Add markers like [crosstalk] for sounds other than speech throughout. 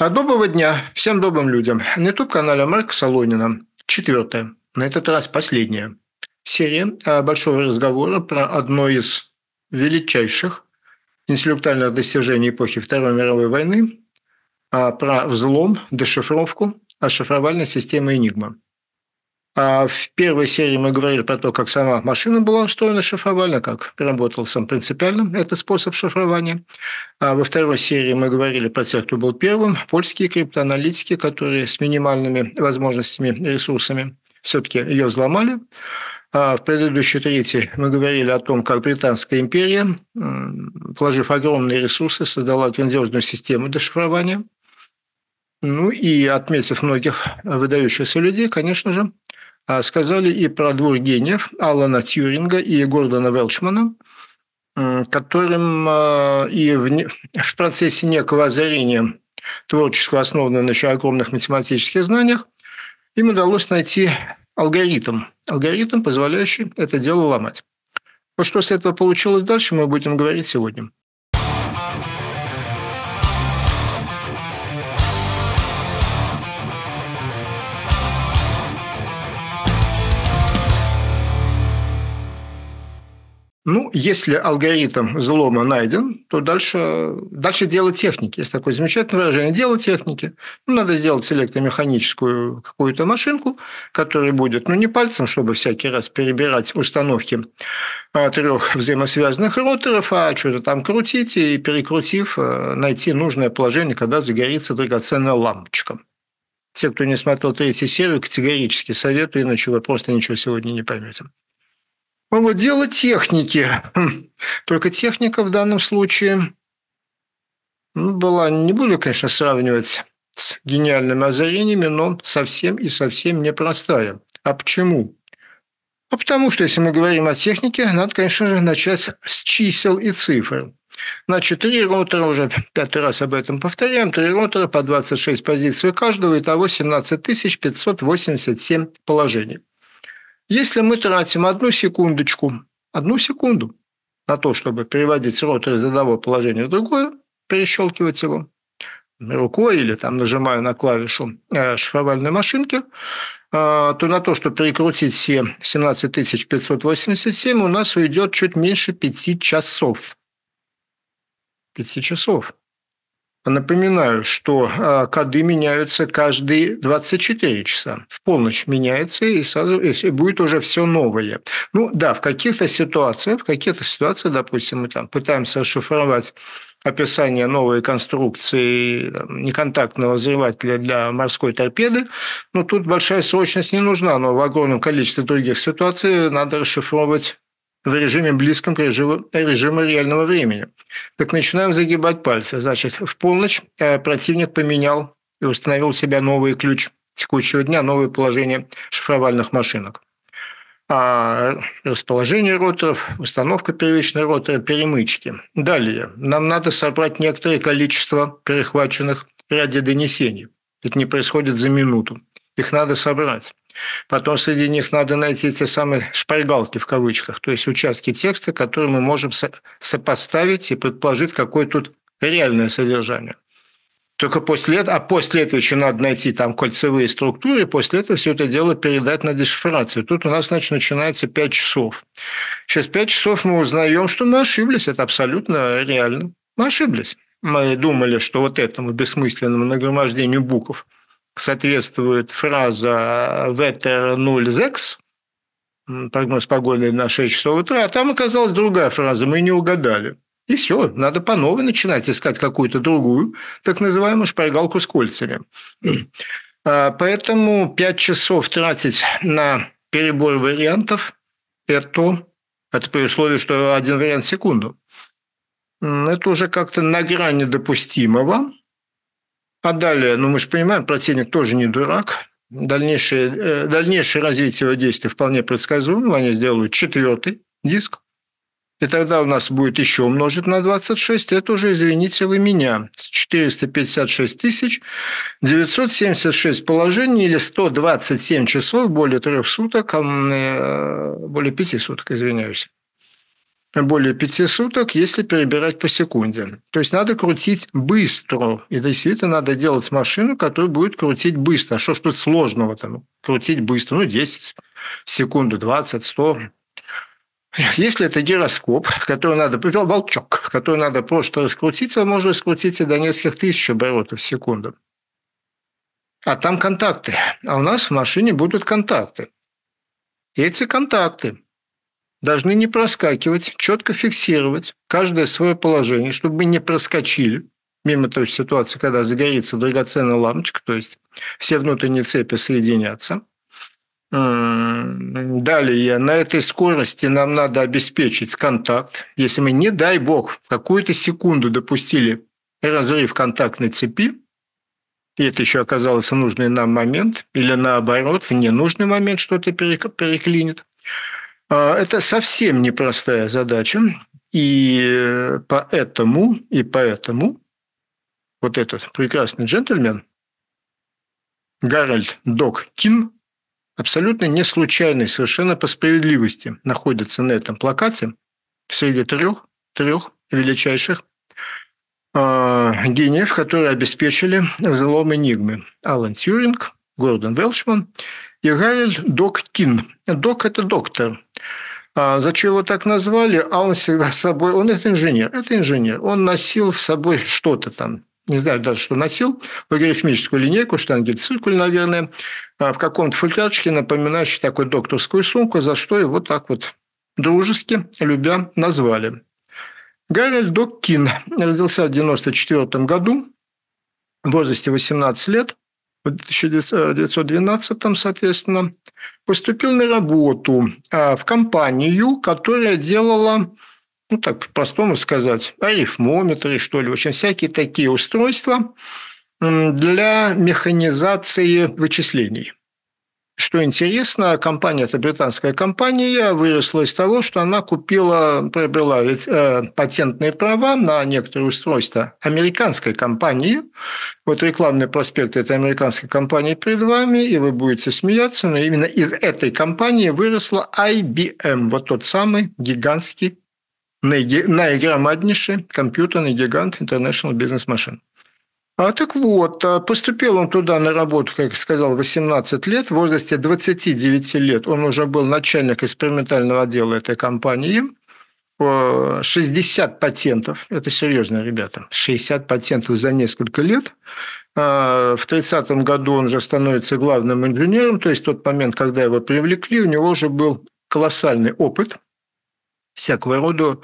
А доброго дня всем добрым людям. На YouTube-канале Марка Солонина. Четвертая, на этот раз последняя серия а, большого разговора про одно из величайших интеллектуальных достижений эпохи Второй мировой войны, а, про взлом, дешифровку шифровальной системы «Энигма». А в первой серии мы говорили про то, как сама машина была устроена шифровально, как работал сам принципиально этот способ шифрования. А во второй серии мы говорили про тех, кто был первым, польские криптоаналитики, которые с минимальными возможностями и ресурсами все-таки ее взломали. А в предыдущей третьей мы говорили о том, как Британская империя, вложив огромные ресурсы, создала грандиозную систему дешифрования. Ну и отметив многих выдающихся людей, конечно же, сказали и про двух гениев Алана Тьюринга и Гордона Велчмана, которым а, и в процессе некого озарения творческого, основанного на еще огромных математических знаниях, им удалось найти алгоритм, алгоритм, позволяющий это дело ломать. Вот что с этого получилось дальше, мы будем говорить сегодня. Ну, если алгоритм взлома найден, то дальше, дальше дело техники. Есть такое замечательное выражение – дело техники. Ну, надо сделать электромеханическую какую-то машинку, которая будет, ну, не пальцем, чтобы всякий раз перебирать установки а, трех взаимосвязанных роторов, а что-то там крутить и, перекрутив, э, найти нужное положение, когда загорится драгоценная лампочка. Те, кто не смотрел третью серию, категорически советую, иначе вы просто ничего сегодня не поймете. Ну, вот дело техники. Хм. Только техника в данном случае ну, была, не буду, конечно, сравнивать с гениальными озарениями, но совсем и совсем непростая. А почему? А потому что, если мы говорим о технике, надо, конечно же, начать с чисел и цифр. Значит, три ротора, уже пятый раз об этом повторяем, три ротора по 26 позиций каждого, и того 17 587 положений. Если мы тратим одну секундочку, одну секунду на то, чтобы переводить ротор из одного положения в другое, перещелкивать его рукой или там нажимая на клавишу э, шифровальной машинки, э, то на то, чтобы перекрутить все 17 587, у нас уйдет чуть меньше 5 часов. 5 часов. Напоминаю, что а, коды меняются каждые 24 часа. В полночь меняется, и сразу и будет уже все новое. Ну да, в каких-то ситуациях, в каких-то ситуациях, допустим, мы там пытаемся расшифровать описание новой конструкции неконтактного взрывателя для морской торпеды. Но тут большая срочность не нужна, но в огромном количестве других ситуаций надо расшифровывать в режиме близком к режиму, режиму реального времени. Так начинаем загибать пальцы. Значит, в полночь э, противник поменял и установил у себя новый ключ текущего дня, новое положение шифровальных машинок. А расположение роторов, установка первичной ротора, перемычки. Далее, нам надо собрать некоторое количество перехваченных радиодонесений. Это не происходит за минуту. Их надо собрать. Потом среди них надо найти те самые шпаргалки в кавычках, то есть участки текста, которые мы можем сопоставить и предположить, какое тут реальное содержание. Только после этого, а после этого еще надо найти там кольцевые структуры, и после этого все это дело передать на дешифрацию. Тут у нас, значит, начинается 5 часов. Через 5 часов мы узнаем, что мы ошиблись. Это абсолютно реально. Мы ошиблись. Мы думали, что вот этому бессмысленному нагромождению букв – соответствует фраза «ветер нуль зекс», прогноз погоды на 6 часов утра, а там оказалась другая фраза, мы не угадали. И все, надо по новой начинать искать какую-то другую, так называемую шпаргалку с кольцами. А, поэтому 5 часов тратить на перебор вариантов – это, это при условии, что один вариант в секунду. Это уже как-то на грани допустимого. А далее, ну мы же понимаем, противник тоже не дурак. Дальнейшее, э, дальнейшее развитие его действий вполне предсказуемо. Они сделают четвертый диск. И тогда у нас будет еще умножить на 26. Это уже, извините вы меня, с 456 тысяч 976 положений или 127 часов, более трех суток, э, более пяти суток, извиняюсь. Более пяти суток, если перебирать по секунде. То есть надо крутить быстро. И действительно надо делать машину, которая будет крутить быстро. А что ж тут сложного там? Крутить быстро. Ну, 10 секунд, 20, 100. Если это гироскоп, который надо, волчок, который надо просто раскрутить, то можно раскрутить и до нескольких тысяч оборотов в секунду. А там контакты. А у нас в машине будут контакты. И эти контакты должны не проскакивать, четко фиксировать каждое свое положение, чтобы мы не проскочили мимо той ситуации, когда загорится драгоценная лампочка, то есть все внутренние цепи соединятся. Далее, на этой скорости нам надо обеспечить контакт. Если мы, не дай бог, в какую-то секунду допустили разрыв контактной цепи, и это еще оказался нужный нам момент, или наоборот, в ненужный момент что-то переклинит, это совсем непростая задача, и поэтому, и поэтому вот этот прекрасный джентльмен, Гарольд Док Кин, абсолютно не случайный, совершенно по справедливости находится на этом плакате среди трех, трех величайших э, гениев, которые обеспечили взлом Энигмы. Алан Тьюринг, Гордон Велшман и Гарольд Док это доктор, а зачем его так назвали? А он всегда с собой, он это инженер, это инженер. Он носил с собой что-то там, не знаю даже, что носил, логарифмическую линейку, штангель-циркуль, наверное, а в каком-то футлярчике, напоминающий такую докторскую сумку, за что его так вот дружески, любя, назвали. Гарольд Док Кин родился в 1994 году, в возрасте 18 лет, в 1912, соответственно, поступил на работу а, в компанию, которая делала, ну так по-простому сказать, арифмометры, что ли, в общем, всякие такие устройства для механизации вычислений. Что интересно, компания, это британская компания, выросла из того, что она купила, приобрела э, патентные права на некоторые устройства американской компании. Вот рекламный проспект этой американской компании перед вами, и вы будете смеяться, но именно из этой компании выросла IBM, вот тот самый гигантский, наигромаднейший компьютерный гигант International Business Machine. А, так вот, а, поступил он туда на работу, как сказал, 18 лет. В возрасте 29 лет он уже был начальник экспериментального отдела этой компании. 60 патентов, это серьезно, ребята, 60 патентов за несколько лет. А, в 30 году он уже становится главным инженером, то есть тот момент, когда его привлекли, у него уже был колоссальный опыт всякого рода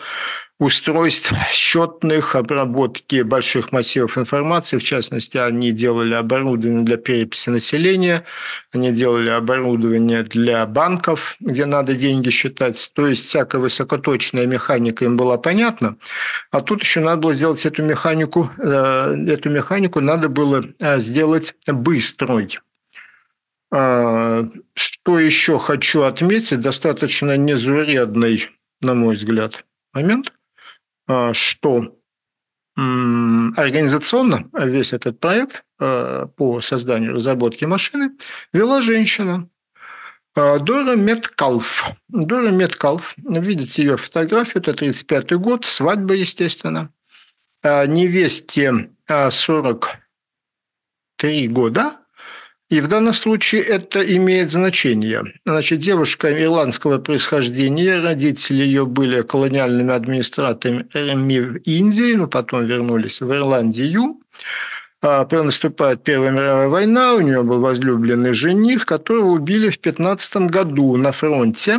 устройств счетных, обработки больших массивов информации. В частности, они делали оборудование для переписи населения, они делали оборудование для банков, где надо деньги считать. То есть всякая высокоточная механика им была понятна. А тут еще надо было сделать эту механику, э, эту механику надо было э, сделать быстрой. А, что еще хочу отметить, достаточно незаурядный, на мой взгляд, момент – что организационно весь этот проект а, по созданию и разработке машины вела женщина а, Дора Меткалф. Дора Меткалф, видите ее фотографию, это 35 год, свадьба, естественно. Невесте 43 года, и в данном случае это имеет значение. Значит, девушка ирландского происхождения, родители ее были колониальными администраторами в Индии, но потом вернулись в Ирландию. А, наступает Первая мировая война, у нее был возлюбленный жених, которого убили в 15 году на фронте.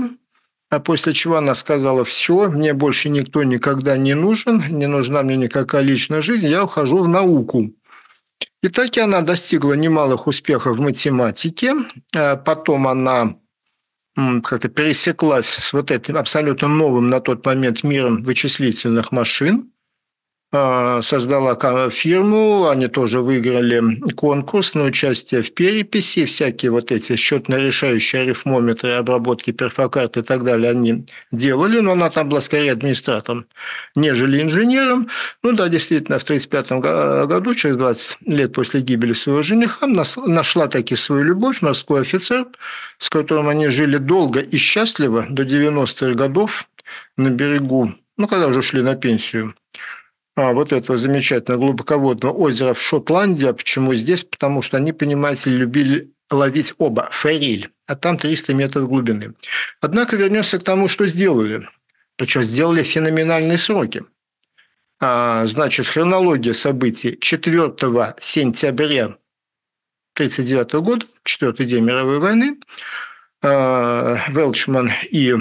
А после чего она сказала, все, мне больше никто никогда не нужен, не нужна мне никакая личная жизнь, я ухожу в науку. И так она достигла немалых успехов в математике. Э, потом она как-то пересеклась с вот этим абсолютно новым на тот момент миром вычислительных машин. А, создала фирму, они тоже выиграли конкурс на участие в переписи, всякие вот эти счетно-решающие арифмометры, обработки перфокарт и так далее они делали, но она там была скорее администратором, нежели инженером. Ну да, действительно, в 1935 году, через 20 лет после гибели своего жениха, нашла таки свою любовь, морской офицер, с которым они жили долго и счастливо до 90-х годов на берегу ну, когда уже шли на пенсию, вот этого замечательного глубоководного озера в Шотландии. А почему здесь? Потому что они, понимаете, любили ловить оба, форель, а там 300 метров глубины. Однако вернемся к тому, что сделали. Причем сделали феноменальные сроки. А, значит, хронология событий 4 сентября 1939 года, четвертый день мировой войны, а, Велчман и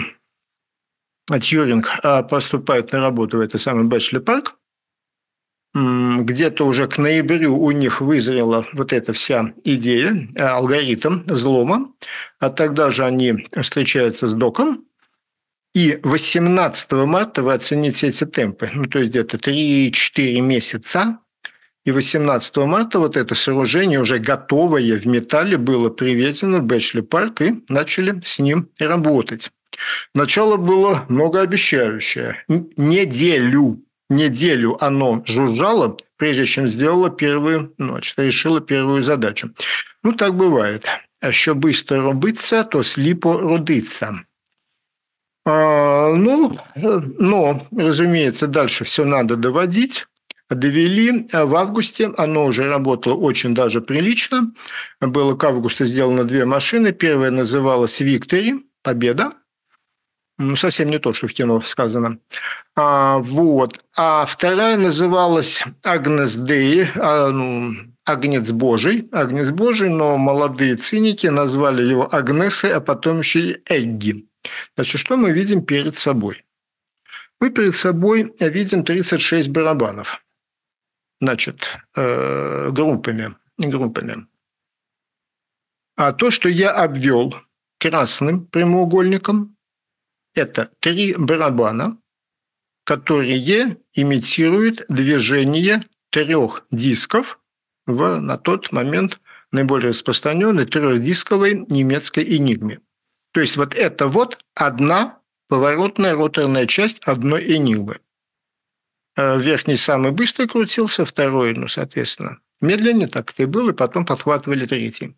Тьюринг а, поступают на работу в этот самый Бэчли парк. Где-то уже к ноябрю у них вызрела вот эта вся идея, алгоритм взлома. А тогда же они встречаются с доком, и 18 марта вы оцените эти темпы, ну, то есть где-то 3-4 месяца, и 18 марта вот это сооружение, уже готовое в металле, было привезено в Бэчли парк, и начали с ним работать. Начало было многообещающее. Неделю, неделю оно жужжало, прежде чем сделало первую, ну, значит, решило первую задачу. Ну, так бывает. А що быстро робиться, то сліпо родиться. А, ну, но, разумеется, дальше все надо доводить. Довели в августе, оно уже работало очень даже прилично. Было к августу сделано две машины. Первая называлась «Виктори», «Победа». Ну, совсем не то, что в кино сказано. А, вот. А вторая называлась «Агнес Дей», а, ну, Агнец Божий, Агнец Божий, но молодые циники назвали его Агнесой, а потом еще и Эгги. Значит, что мы видим перед собой? Мы перед собой видим 36 барабанов. Значит, э, группами, группами. А то, что я обвел красным прямоугольником, это три барабана, которые имитируют движение трех дисков в на тот момент наиболее распространенной трехдисковой немецкой энигме. То есть вот это вот одна поворотная роторная часть одной энигмы. Э, верхний самый быстро крутился, второй, ну, соответственно, медленнее, так и было, и потом подхватывали третий.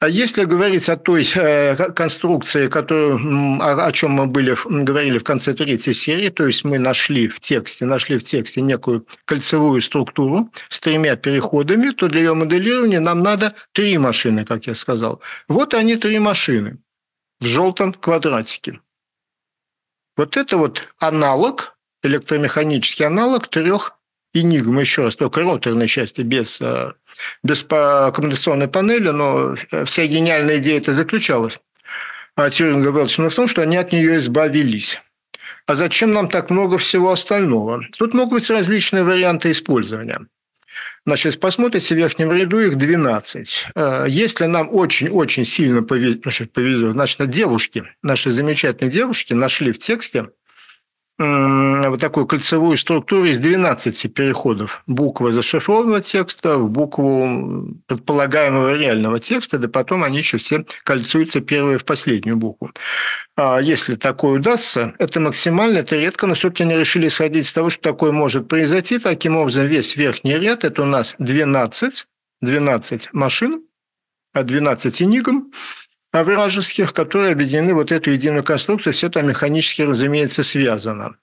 А если говорить о той э, конструкции, которую, о, чем мы были, говорили в конце третьей серии, то есть мы нашли в тексте, нашли в тексте некую кольцевую структуру с тремя переходами, то для ее моделирования нам надо три машины, как я сказал. Вот они три машины в желтом квадратике. Вот это вот аналог, электромеханический аналог трех Enigma, еще раз, только роторной части, без, э, без коммуникационной панели, но э, вся гениальная идея это заключалась. А Тьюринга Велчина в том, что они от нее избавились. А зачем нам так много всего остального? Тут могут быть различные варианты использования. Значит, посмотрите в верхнем ряду их 12. Э, если нам очень-очень сильно повезет, значит, девушки, наши замечательные девушки нашли в тексте вот такую кольцевую структуру из 12 переходов. Буква зашифрованного текста в букву предполагаемого реального текста, да потом они еще все кольцуются первая в последнюю букву. А если такое удастся, это максимально, это редко, но все-таки они решили сходить с того, что такое может произойти. Таким образом, весь верхний ряд – это у нас 12, 12 машин, а 12 энигм, вражеских, которые объединены вот эту единую конструкцию. Все это механически, разумеется, связано.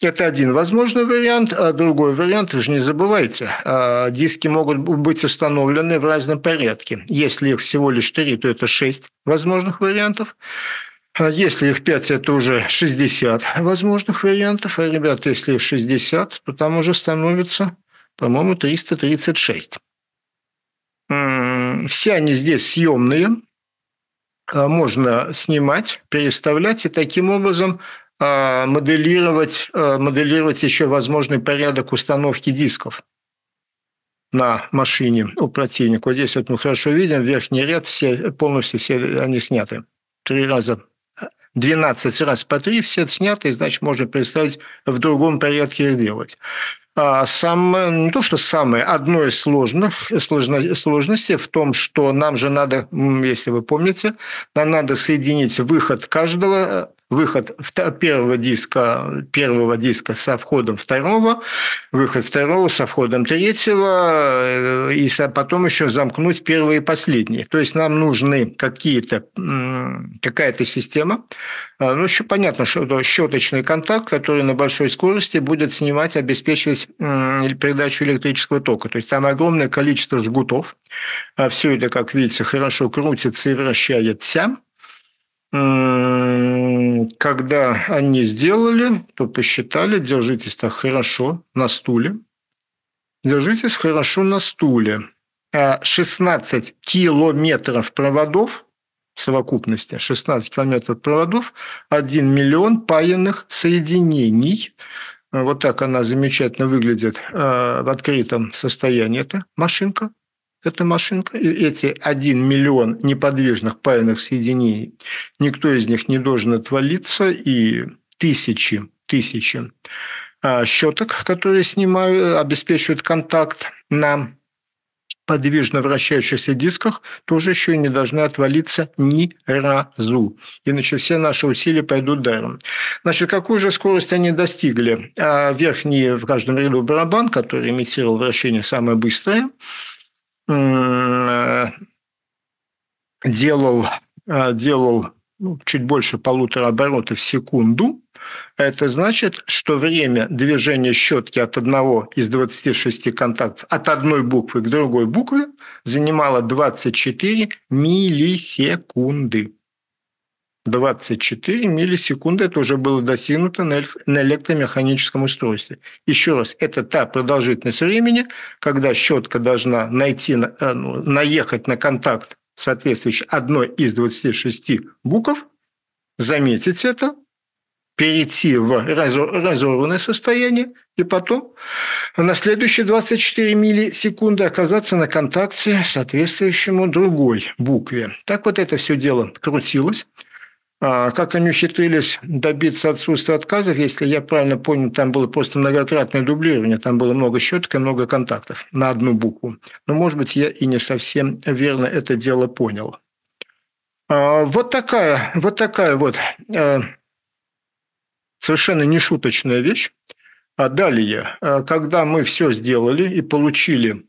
Это один возможный вариант. А другой вариант, вы же не забывайте, а, диски могут быть установлены в разном порядке. Если их всего лишь три, то это шесть возможных вариантов. А если их 5, это уже 60 возможных вариантов. А, ребята, если их 60, то там уже становится, по-моему, 336. Все они здесь съемные, а, можно снимать, переставлять и таким образом а, моделировать, а, моделировать еще возможный порядок установки дисков на машине у противника. Вот здесь вот мы хорошо видим, верхний ряд, все, полностью все они сняты. Три раза 12 раз по три все сняты, значит, можно представить в другом порядке их делать. А самое, не то, что самое, одно из сложных, сложно, сложностей в том, что нам же надо, если вы помните, нам надо соединить выход каждого выход первого диска, первого диска со входом второго, выход второго со входом третьего, э, и потом еще замкнуть первый и последний. То есть нам нужны какие-то, какая-то система. А, ну, еще понятно, что это щеточный контакт, который на большой скорости будет снимать, обеспечивать передачу электрического тока. То есть там огромное количество жгутов. А все это, как видите, хорошо крутится и вращается когда они сделали, то посчитали, держитесь так хорошо на стуле. Держитесь хорошо на стуле. 16 а километров проводов в совокупности, 16 километров проводов, 1 миллион паянных соединений. Вот так она замечательно выглядит а, в открытом состоянии, эта машинка эта машинка, эти 1 миллион неподвижных паянных соединений, никто из них не должен отвалиться, и тысячи, тысячи а, щеток, которые снимают, обеспечивают контакт на подвижно вращающихся дисках тоже еще не должны отвалиться ни разу. Иначе все наши усилия пойдут даром. Значит, какую же скорость они достигли? А верхний в каждом ряду барабан, который имитировал вращение самое быстрое – делал, э, делал ну, чуть больше полутора оборотов в секунду, это значит, что время движения щетки от одного из 26 контактов, от одной буквы к другой букве, занимало 24 миллисекунды. 24 миллисекунды это уже было достигнуто на электромеханическом устройстве. Еще раз, это та продолжительность времени, когда щетка должна найти, э, ну, наехать на контакт, соответствующий одной из 26 букв, заметить это, перейти в разорванное состояние и потом на следующие 24 миллисекунды оказаться на контакте соответствующему другой букве. Так вот это все дело крутилось. А как они ухитрились добиться отсутствия отказов, если я правильно понял, там было просто многократное дублирование, там было много щеток и много контактов на одну букву. Но, может быть, я и не совсем верно это дело понял. А, вот такая вот, такая вот э, совершенно нешуточная вещь. А далее, э, когда мы все сделали и получили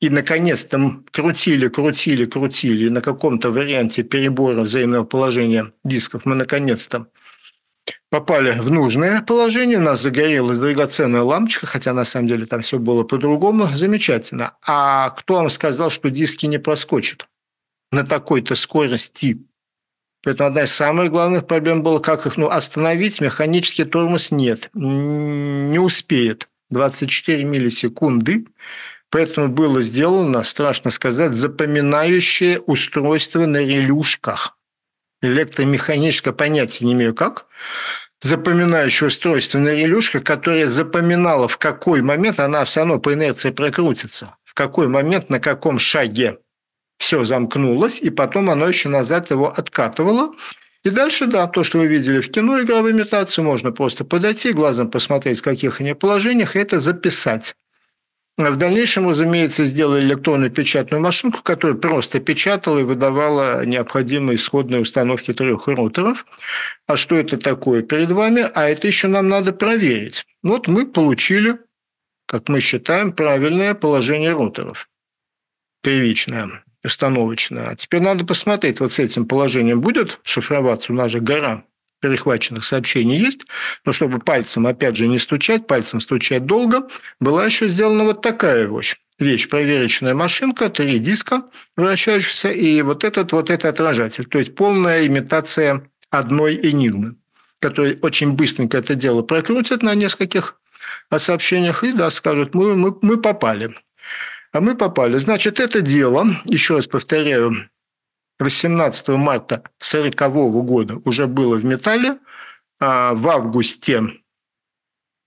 и, наконец-то, крутили, крутили, крутили, и на каком-то варианте перебора взаимного положения дисков мы, наконец-то, попали в нужное положение, у нас загорелась драгоценная лампочка, хотя на самом деле там все было по-другому, замечательно. А кто вам сказал, что диски не проскочат на такой-то скорости? Поэтому одна из самых главных проблем была, как их ну, остановить. Механический тормоз нет, не успеет. 24 миллисекунды Поэтому было сделано, страшно сказать, запоминающее устройство на релюшках. Электромеханическое понятие не имею как. Запоминающее устройство на релюшках, которое запоминало, в какой момент она все равно по инерции прокрутится, в какой момент, на каком шаге все замкнулось, и потом оно еще назад его откатывало. И дальше, да, то, что вы видели в кино игровой имитацию, можно просто подойти, глазом посмотреть, в каких они положениях, и это записать. В дальнейшем, разумеется, сделали электронную печатную машинку, которая просто печатала и выдавала необходимые исходные установки трех роутеров. А что это такое перед вами? А это еще нам надо проверить. Вот мы получили, как мы считаем, правильное положение роутеров. Первичное, установочное. А теперь надо посмотреть, вот с этим положением будет шифроваться. У нас же гора перехваченных сообщений есть, но чтобы пальцем, опять же, не стучать, пальцем стучать долго, была еще сделана вот такая вещь. Вещь, проверочная машинка, три диска вращающихся, и вот этот вот этот отражатель. То есть полная имитация одной энигмы, который очень быстренько это дело прокрутит на нескольких сообщениях и да, скажут, мы, мы, мы попали. А мы попали. Значит, это дело, еще раз повторяю, 18 марта 1940 года уже было в металле. А в августе,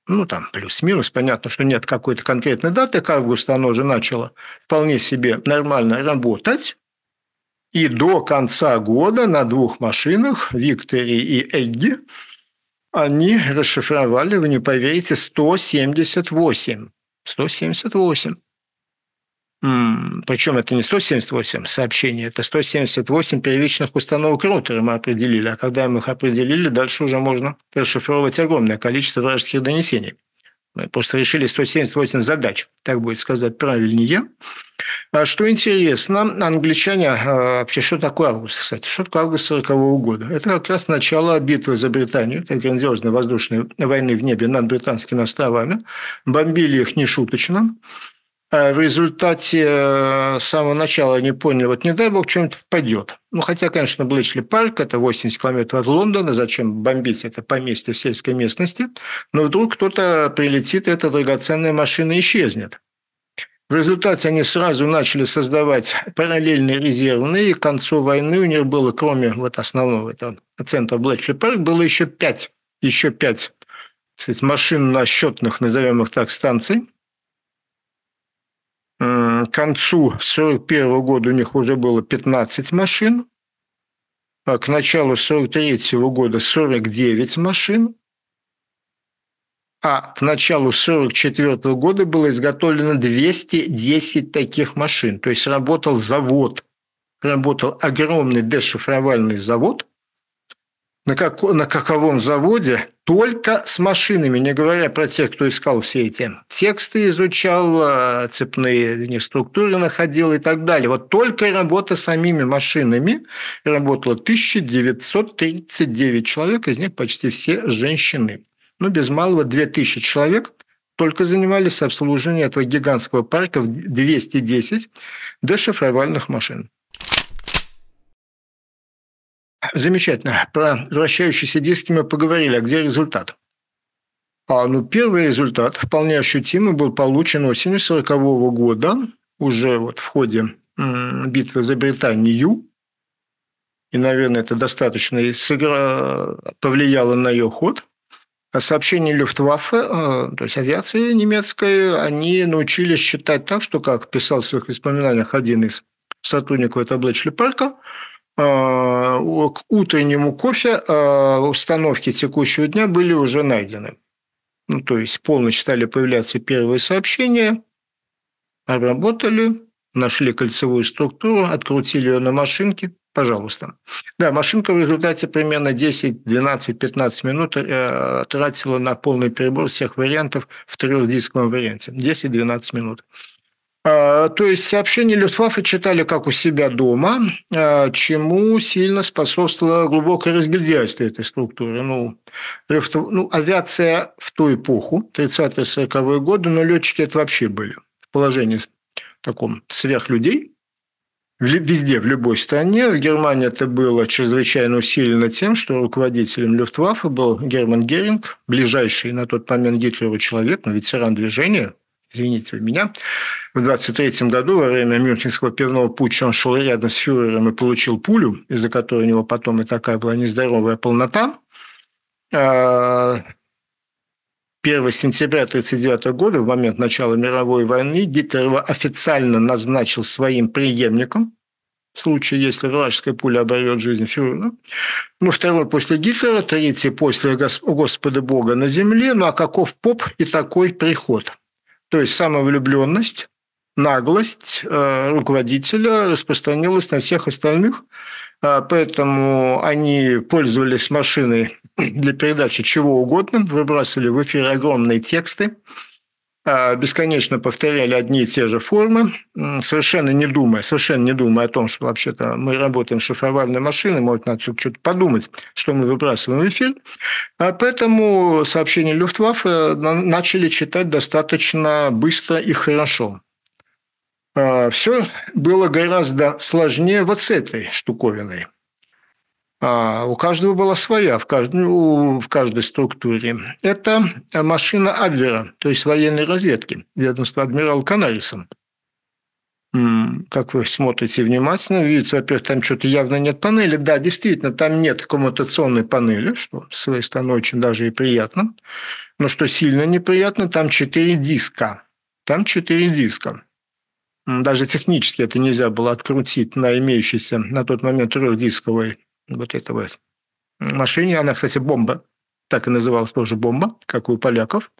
ну там плюс-минус, понятно, что нет какой-то конкретной даты, к августу оно уже начало вполне себе нормально работать. И до конца года на двух машинах, Виктори и Эгги, они расшифровали, вы не поверите, 178. 178. Причем это не 178 сообщений, это 178 первичных установок роутера мы определили. А когда мы их определили, дальше уже можно расшифровывать огромное количество вражеских донесений. Мы просто решили 178 задач, так будет сказать правильнее. А что интересно, англичане, а, вообще, что такое август, кстати? Что такое август 40 года? Это как раз начало битвы за Британию, это грандиозной воздушной войны в небе над британскими островами. Бомбили их нешуточно. А в результате э, с самого начала они поняли, вот не дай бог, что-нибудь пойдет. Ну, хотя, конечно, Блэчли парк – это 80 километров от Лондона, зачем бомбить это поместье в сельской местности, но вдруг кто-то прилетит, и эта драгоценная машина исчезнет. В результате они сразу начали создавать параллельные резервные, и к концу войны у них было, кроме вот основного этого центра Блэчли парк, было еще пять, еще пять машин на счетных, назовем их так, станций, к концу 1941 года у них уже было 15 машин, а к началу 1943 года 49 машин, а к началу 1944 года было изготовлено 210 таких машин. То есть работал завод, работал огромный дешифровальный завод – на, как, на каковом заводе только с машинами, не говоря про тех, кто искал все эти тексты, изучал, э, цепные структуры находил и так далее. Вот только работа с самими машинами работало 1939 человек, из них почти все женщины. Ну, без малого 2000 человек только занимались обслуживанием этого гигантского парка в 210 дешифровальных машин. Замечательно. Про вращающиеся диски мы поговорили. А где результат? А, ну, первый результат, вполне ощутимый, был получен осенью 1940 года, уже вот в ходе битвы за Британию. И, наверное, это достаточно сыгра... повлияло на ее ход. А сообщения Люфтваффе, а, то есть авиации немецкой, они научились считать так, что, как писал в своих воспоминаниях один из сотрудников этого Блэчли парка, Э, к утреннему кофе э, установки текущего дня были уже найдены. Ну, то есть полночь стали появляться первые сообщения, обработали, нашли кольцевую структуру, открутили ее на машинке, пожалуйста. Да, машинка в результате примерно 10, 12, 15 минут э, тратила на полный перебор всех вариантов в трехдисковом варианте. 10-12 минут. А, то есть сообщения Люфтваффе читали как у себя дома, а, чему сильно способствовало глубокое разгильдяйство этой структуры. Ну, ну, авиация в ту эпоху, 30-40-е годы, но летчики это вообще были в положении таком сверхлюдей, везде, в любой стране. В Германии это было чрезвычайно усилено тем, что руководителем Люфтваффе был Герман Геринг, ближайший на тот момент Гитлеру человек, но ветеран движения, извините меня, в 23 году во время Мюнхенского пивного путча он шел рядом с фюрером и получил пулю, из-за которой у него потом и такая была нездоровая полнота. 1 а, сентября 1939 года, в момент начала мировой войны, Гитлер его официально назначил своим преемником, в случае, если вражеская пуля оборвет жизнь фюрера. Ну, второй после Гитлера, третий после Господа Бога на земле. Ну, а каков поп и такой приход? То есть самовлюбленность, наглость э, руководителя распространилась на всех остальных, э, поэтому они пользовались машиной для передачи чего угодно, выбрасывали в эфир огромные тексты, бесконечно повторяли одни и те же формы, совершенно не думая, совершенно не думая о том, что вообще-то мы работаем с шифровальной машиной, может, надо что-то подумать, что мы выбрасываем в эфир. А поэтому сообщения Люфтваффе начали читать достаточно быстро и хорошо. А, все было гораздо сложнее вот с этой штуковиной. А, у каждого была своя в каждой, ну, в каждой структуре. Это машина Абвера, то есть военной разведки, ведомство адмирала Канарисом. Как вы смотрите внимательно, видите, во-первых, там что-то явно нет панели. Да, действительно, там нет коммутационной панели, что с своей стороны очень даже и приятно. Но что сильно неприятно, там четыре диска. Там четыре диска даже технически это нельзя было открутить на имеющейся на тот момент трехдисковой вот этой вот машине. Она, кстати, бомба, так и называлась тоже бомба, как у поляков.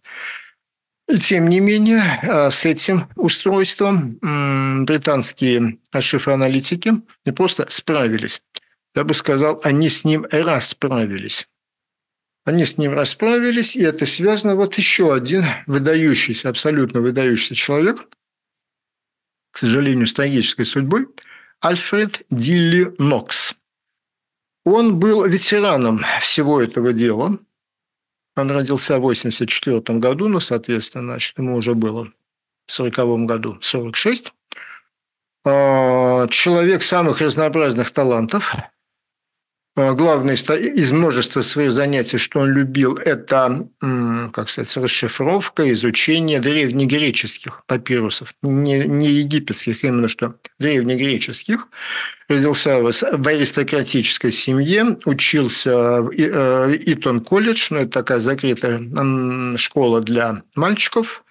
И тем не менее, а, с этим устройством британские шифроаналитики не просто справились, я бы сказал, они с ним расправились. Они с ним расправились, и это связано вот еще один выдающийся, абсолютно выдающийся человек, к сожалению, с трагической судьбой, Альфред Дилли Нокс. Он был ветераном всего этого дела. Он родился в 1984 году, но, соответственно, значит, ему уже было в 1940 году 46. А, человек самых разнообразных талантов – главное из множества своих занятий, что он любил, это, как сказать, расшифровка, изучение древнегреческих папирусов, не, не египетских, именно что древнегреческих. Родился в аристократической семье, учился в э, Итон колледж, ну, это такая закрытая школа для мальчиков,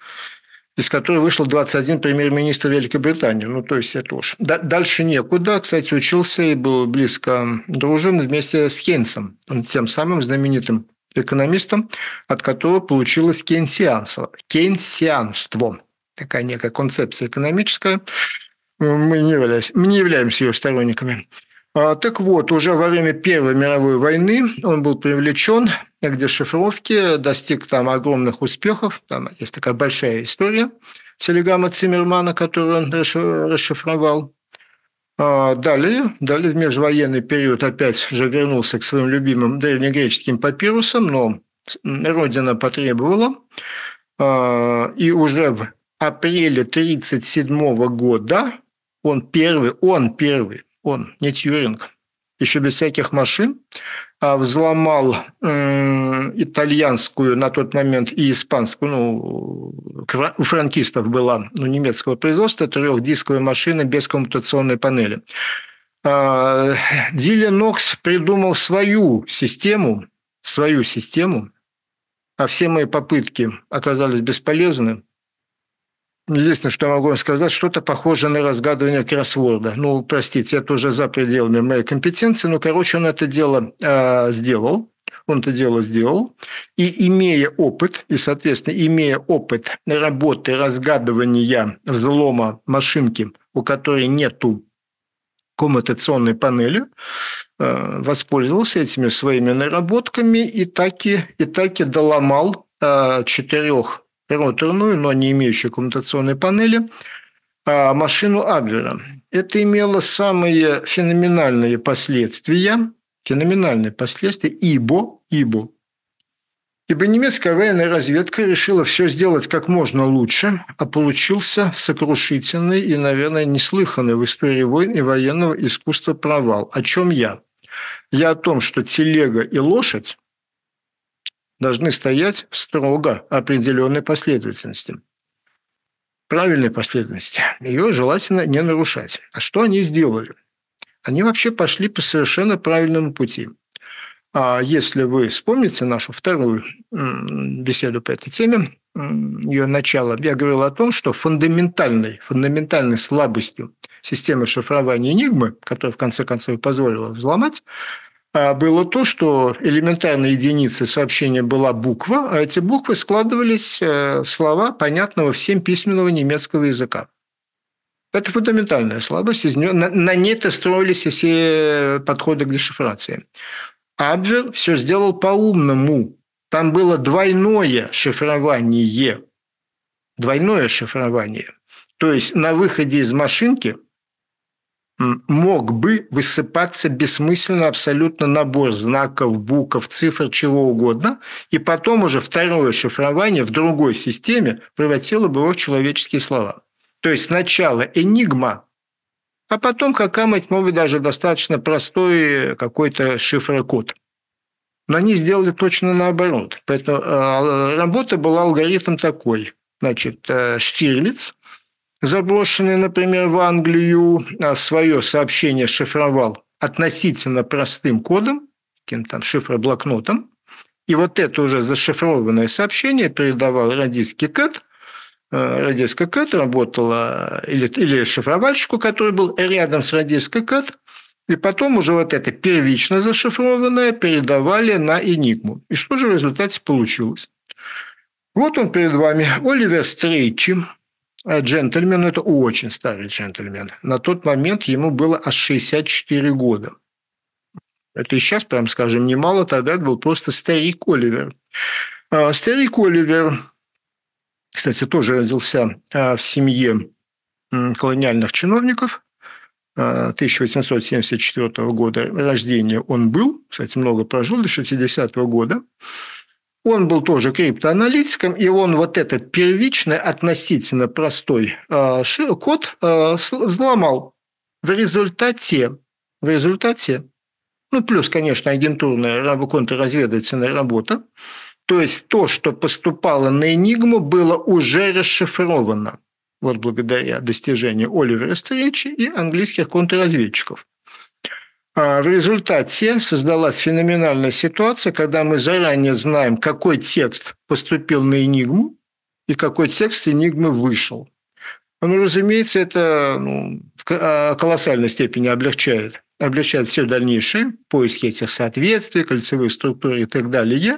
из которой вышел 21 премьер-министр Великобритании. Ну, то есть это уж. Дальше некуда. Кстати, учился и был близко дружен вместе с Кейнсом, тем самым знаменитым экономистом, от которого получилось кейнсианство. Кейнсианство. Такая некая концепция экономическая. Мы не являемся, мы не являемся ее сторонниками. А, так вот, уже во время Первой мировой войны он был привлечен к дешифровке, достиг там огромных успехов. Там есть такая большая история телеграмма Циммермана, которую он расшифровал. А, далее, далее в межвоенный период опять же вернулся к своим любимым древнегреческим папирусам, но Родина потребовала. А, и уже в апреле 1937 года он первый, он первый он, не Тьюринг, еще без всяких машин, а взломал итальянскую на тот момент и испанскую, ну, у франкистов была ну, немецкого производства, трехдисковая машина без коммутационной панели. А, Дилли Нокс придумал свою систему, свою систему, а все мои попытки оказались бесполезны. Единственное, что я могу вам сказать, что-то похожее на разгадывание кроссворда. Ну, простите, это уже за пределами моей компетенции, но, короче, он это дело э, сделал. Он это дело сделал. И имея опыт, и, соответственно, имея опыт работы, разгадывания взлома машинки, у которой нету коммутационной панели, э, воспользовался этими своими наработками и таки, и таки доломал э, четырех роторную, но не имеющую коммутационной панели, а машину Абвера. Это имело самые феноменальные последствия, феноменальные последствия, ибо, ибо, ибо немецкая военная разведка решила все сделать как можно лучше, а получился сокрушительный и, наверное, неслыханный в истории войн и военного искусства провал. О чем я? Я о том, что телега и лошадь должны стоять в строго определенной последовательности. Правильной последовательности. Ее желательно не нарушать. А что они сделали? Они вообще пошли по совершенно правильному пути. А если вы вспомните нашу вторую беседу по этой теме, ее начало, я говорил о том, что фундаментальной, фундаментальной слабостью системы шифрования Энигмы, которая в конце концов позволила взломать, было то, что элементарной единицей сообщения была буква, а эти буквы складывались э, в слова понятного всем письменного немецкого языка. Это фундаментальная слабость. Из нее, на, на ней-то строились и все подходы к дешифрации. Абвер все сделал по-умному. Там было двойное шифрование. Двойное шифрование. То есть на выходе из машинки мог бы высыпаться бессмысленно абсолютно набор знаков, букв, цифр, чего угодно, и потом уже второе шифрование в другой системе превратило бы его в человеческие слова. То есть сначала энигма, а потом какая-нибудь, может быть, даже достаточно простой какой-то шифрокод. Но они сделали точно наоборот. Поэтому э, работа была алгоритм такой. Значит, э, Штирлиц – заброшенный, например, в Англию, а свое сообщение шифровал относительно простым кодом, каким-то там шифроблокнотом, и вот это уже зашифрованное сообщение передавал радийский КЭТ, э, радийская КЭТ работала, или, или шифровальщику, который был рядом с радийской КЭТ, и потом уже вот это первично зашифрованное передавали на Энигму. И что же в результате получилось? Вот он перед вами, Оливер Стрейчи, э, джентльмен, это очень старый джентльмен. На тот момент ему было аж 64 года. Это и сейчас, прям скажем, немало, тогда это был просто старик Оливер. А, старик Оливер, кстати, тоже родился а, в семье колониальных чиновников. 1874 а, года рождения он был, кстати, много прожил, до 60 -го года. Он был тоже криптоаналитиком, и он вот этот первичный, относительно простой э, код э, взломал. В результате, в результате, ну, плюс, конечно, агентурная контрразведывательная работа, то есть то, что поступало на Энигму, было уже расшифровано вот благодаря достижению Оливера Стречи и английских контрразведчиков. А в результате создалась феноменальная ситуация, когда мы заранее знаем, какой текст поступил на Энигму и какой текст Энигмы вышел. Ну, разумеется, это ну, в а, колоссальной степени облегчает, облегчает все дальнейшие поиски этих соответствий, кольцевых структур и так далее.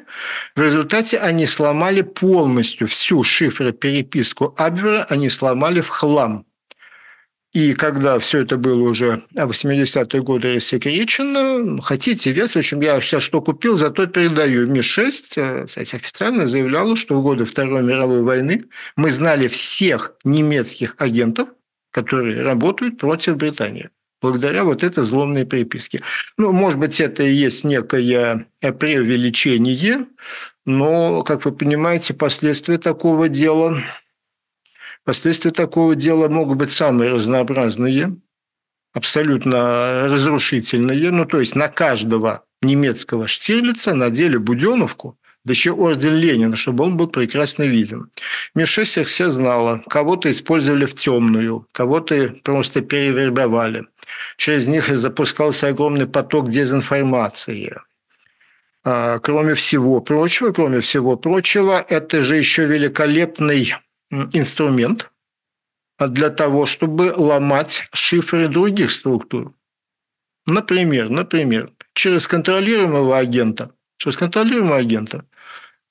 В результате они сломали полностью всю шифропереписку Абвера, они сломали в хлам. И когда все это было уже в 80-е годы рассекречено, хотите вес, в общем, я сейчас что купил, зато передаю. МИ-6, э, кстати, официально заявляла, что в годы Второй мировой войны мы знали всех немецких агентов, которые работают против Британии благодаря вот этой взломной приписке. Ну, может быть, это и есть некое преувеличение, но, как вы понимаете, последствия такого дела Последствия такого дела могут быть самые разнообразные, абсолютно разрушительные. Ну, то есть на каждого немецкого Штирлица надели Буденовку, да еще орден Ленина, чтобы он был прекрасно виден. Ми-6 их все знала. Кого-то использовали в темную, кого-то просто перевербовали. Через них запускался огромный поток дезинформации. А, кроме всего прочего, кроме всего прочего, это же еще великолепный инструмент для того, чтобы ломать шифры других структур. Например, например, через контролируемого агента, через контролируемого агента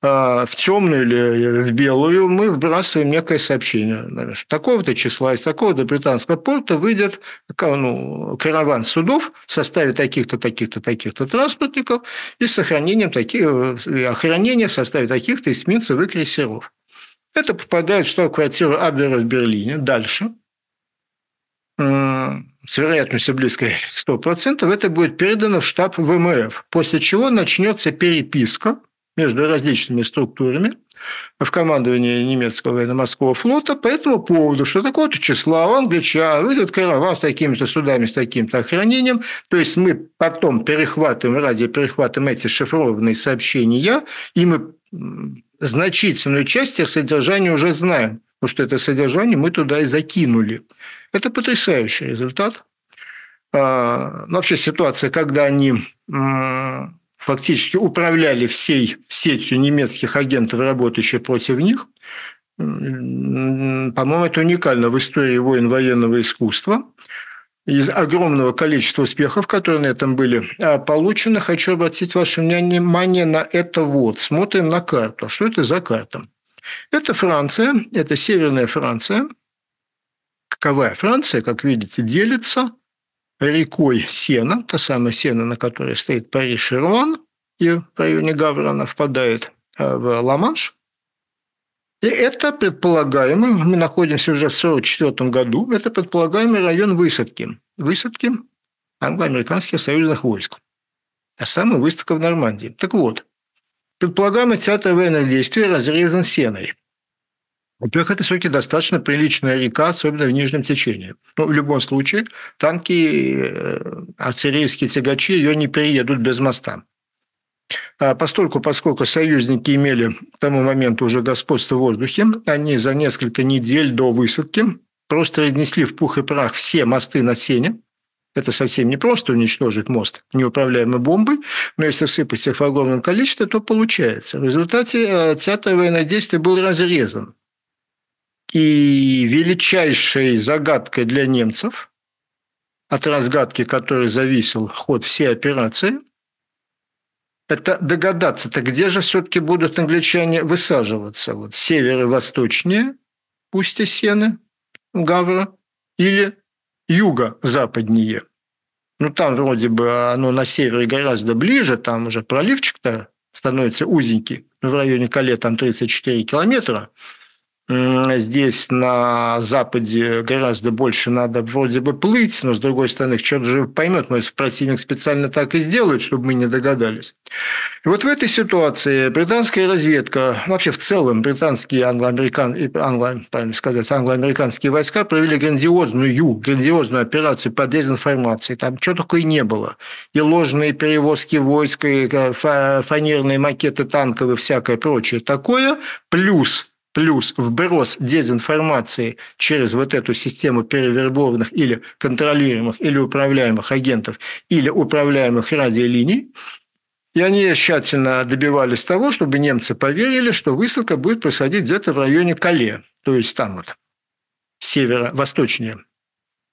а, в темную или в белую мы вбрасываем некое сообщение. Такого-то числа из такого-то британского порта выйдет ну, караван судов в составе таких-то, таких-то, таких-то транспортников и сохранением таких, э, охранения в составе таких-то эсминцев и крейсеров. Это попадает в штаб-квартиру Абвера в Берлине. Дальше, с вероятностью близкой к 100%, это будет передано в штаб ВМФ, после чего начнется переписка между различными структурами в командовании немецкого военно-морского флота по этому поводу, что такого-то числа англичан выйдет караван с такими-то судами, с таким-то охранением. То есть мы потом перехватываем, ради перехватываем эти шифрованные сообщения, и мы значительную часть их содержания уже знаем, потому что это содержание мы туда и закинули. Это потрясающий результат. А, ну, вообще ситуация, когда они фактически управляли всей сетью немецких агентов, работающих против них, по-моему, это уникально в истории войн военного искусства. Из огромного количества успехов, которые на этом были а, получены, хочу обратить ваше внимание на это вот. Смотрим на карту. Что это за карта? Это Франция, это Северная Франция. Каковая Франция, как видите, делится рекой Сена, та самая Сена, на которой стоит Париж и Руан, и в районе Гаврона впадает а, в Ла-Манш. И это предполагаемый, мы находимся уже в 1944 году, это предполагаемый район высадки. Высадки англо-американских союзных войск. А самая выставка в Нормандии. Так вот, предполагаемый театр военных действий разрезан сеной. Во-первых, это все-таки достаточно приличная река, особенно в нижнем течении. Но в любом случае танки, э, артиллерийские тягачи ее не переедут без моста. А постольку, поскольку союзники имели к тому моменту уже господство в воздухе, они за несколько недель до высадки просто разнесли в пух и прах все мосты на Сене. Это совсем не просто уничтожить мост неуправляемой бомбой, но если сыпать их в огромном количестве, то получается. В результате э, театр военных действий был разрезан. И величайшей загадкой для немцев, от разгадки которой зависел ход всей операции – это догадаться, так где же все-таки будут англичане высаживаться? Вот северо-восточнее устья Сены, Гавра, или юго-западнее? Ну, там вроде бы оно на севере гораздо ближе, там уже проливчик-то становится узенький, в районе Кале там 34 километра – Здесь на Западе гораздо больше надо вроде бы плыть, но с другой стороны, черт же поймет, может, противник специально так и сделает, чтобы мы не догадались. И вот в этой ситуации британская разведка, вообще в целом британские англо-американ, англо, правильно сказать, англо-американские войска провели грандиозную, грандиозную операцию по дезинформации. Там чего такое не было. И ложные перевозки войск, и фанерные макеты танков и всякое прочее такое. Плюс плюс вброс дезинформации через вот эту систему перевербованных или контролируемых, или управляемых агентов, или управляемых радиолиний. И они тщательно добивались того, чтобы немцы поверили, что высадка будет происходить где-то в районе Кале, то есть там вот северо-восточнее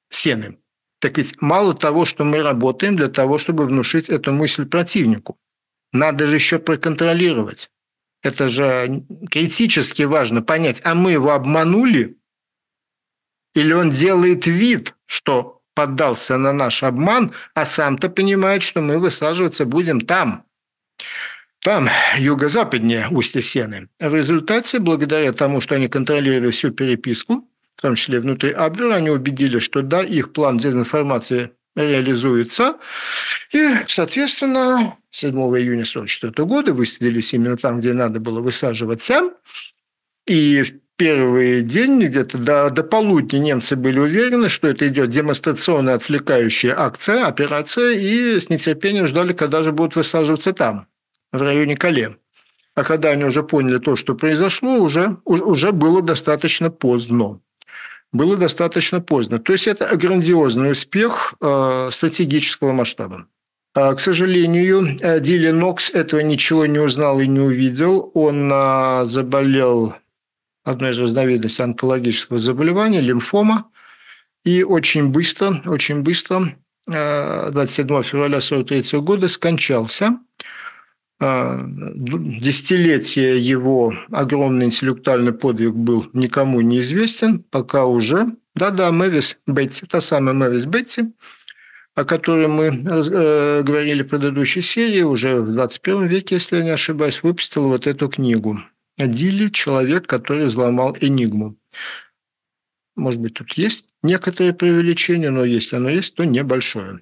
Сены. Так ведь мало того, что мы работаем для того, чтобы внушить эту мысль противнику, надо же еще проконтролировать. Это же критически важно понять, а мы его обманули? Или он делает вид, что поддался на наш обман, а сам-то понимает, что мы высаживаться будем там, там, юго-западнее устья Сены. В результате, благодаря тому, что они контролировали всю переписку, в том числе внутри Абвера, они убедили, что да, их план дезинформации реализуется. И, соответственно, 7 июня 1944 года высадились именно там, где надо было высаживаться. И в первый день, где-то до, до полудня немцы были уверены, что это идет демонстрационная отвлекающая акция, операция, и с нетерпением ждали, когда же будут высаживаться там, в районе Кале. А когда они уже поняли то, что произошло, уже, уже было достаточно поздно было достаточно поздно. То есть это грандиозный успех э, стратегического масштаба. А, к сожалению, э, Дилли Нокс этого ничего не узнал и не увидел. Он э, заболел одной из разновидностей онкологического заболевания, лимфома, и очень быстро, очень быстро, 27 февраля 1943 года скончался – а, десятилетия его огромный интеллектуальный подвиг был никому не известен, пока уже... Да-да, Мэвис Бетти, та самая Мэвис Бетти, о которой мы э, говорили в предыдущей серии, уже в 21 веке, если я не ошибаюсь, выпустила вот эту книгу. Дилли – человек, который взломал Энигму. Может быть, тут есть некоторые преувеличения, но если оно есть, то небольшое.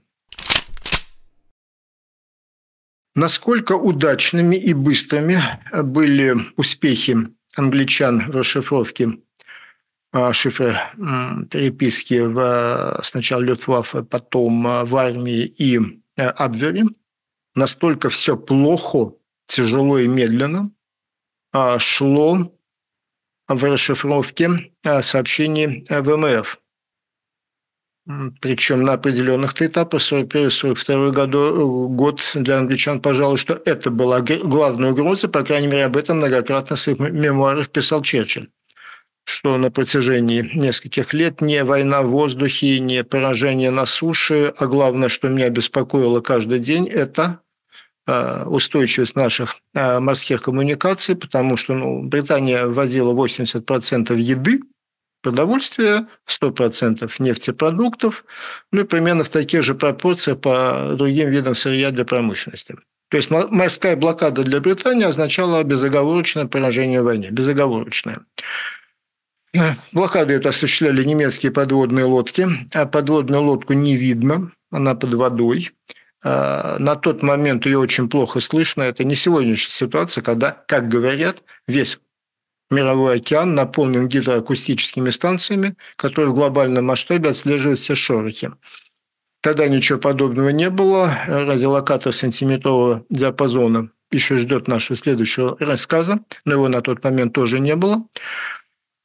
Насколько удачными и быстрыми были успехи англичан в расшифровке а, шифры переписки в, сначала Люфтваффе, потом а, в армии и Абвере. Настолько все плохо, тяжело и медленно а, шло в расшифровке сообщений ВМФ. Причем на определенных этапах, 41-42 году, год для англичан, пожалуй, что это была главная угроза, по крайней мере, об этом многократно в своих мемуарах писал Черчилль что на протяжении нескольких лет не война в воздухе, не поражение на суше, а главное, что меня беспокоило каждый день, это э, устойчивость наших э, морских коммуникаций, потому что ну, Британия ввозила 80% еды, продовольствия, 100% нефтепродуктов, ну и примерно в таких же пропорциях по другим видам сырья для промышленности. То есть морская блокада для Британии означала безоговорочное поражение в войне. Безоговорочное. Блокаду эту осуществляли немецкие подводные лодки. А подводную лодку не видно, она под водой. А, на тот момент ее очень плохо слышно. Это не сегодняшняя ситуация, когда, как говорят, весь мировой океан наполнен гидроакустическими станциями, которые в глобальном масштабе отслеживают все шорохи. Тогда ничего подобного не было. Радиолокатор сантиметрового диапазона еще ждет нашего следующего рассказа, но его на тот момент тоже не было.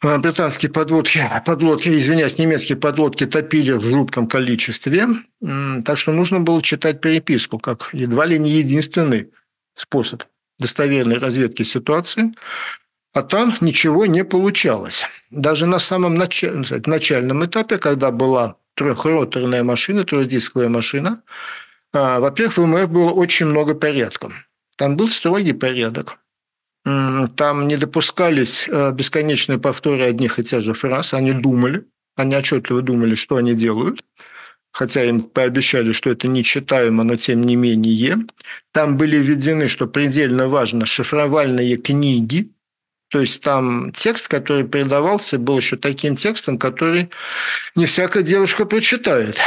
А, британские подлодки, подлодки, извиняюсь, немецкие подлодки топили в жутком количестве, так что нужно было читать переписку, как едва ли не единственный способ достоверной разведки ситуации. А там ничего не получалось. Даже на самом начальном этапе, когда была трехроторная машина, трехдисковая машина, а, во-первых, в МФ было очень много порядков. Там был строгий порядок. Там не допускались э, бесконечные повторы одних и тех же фраз. Они думали, они отчетливо думали, что они делают хотя им пообещали, что это нечитаемо, но тем не менее. Там были введены, что предельно важно, шифровальные книги, то есть там текст, который передавался, был еще таким текстом, который не всякая девушка прочитает.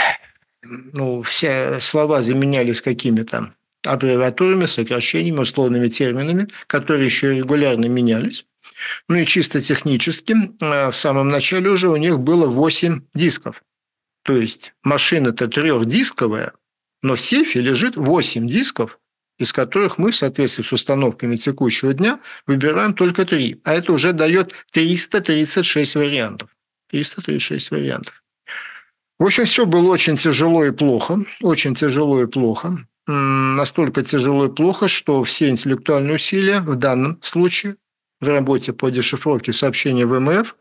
Ну, все слова заменялись какими-то аббревиатурами, сокращениями, условными терминами, которые еще регулярно менялись. Ну и чисто технически э, в самом начале уже у них было 8 дисков. То есть машина-то трехдисковая, но в сейфе лежит 8 дисков, из которых мы в соответствии с установками текущего дня выбираем только 3. А это уже дает 336 вариантов. 336 вариантов. В общем, все было очень тяжело и плохо. Очень тяжело и плохо. Настолько тяжело и плохо, что все интеллектуальные усилия в данном случае в работе по дешифровке сообщений ВМФ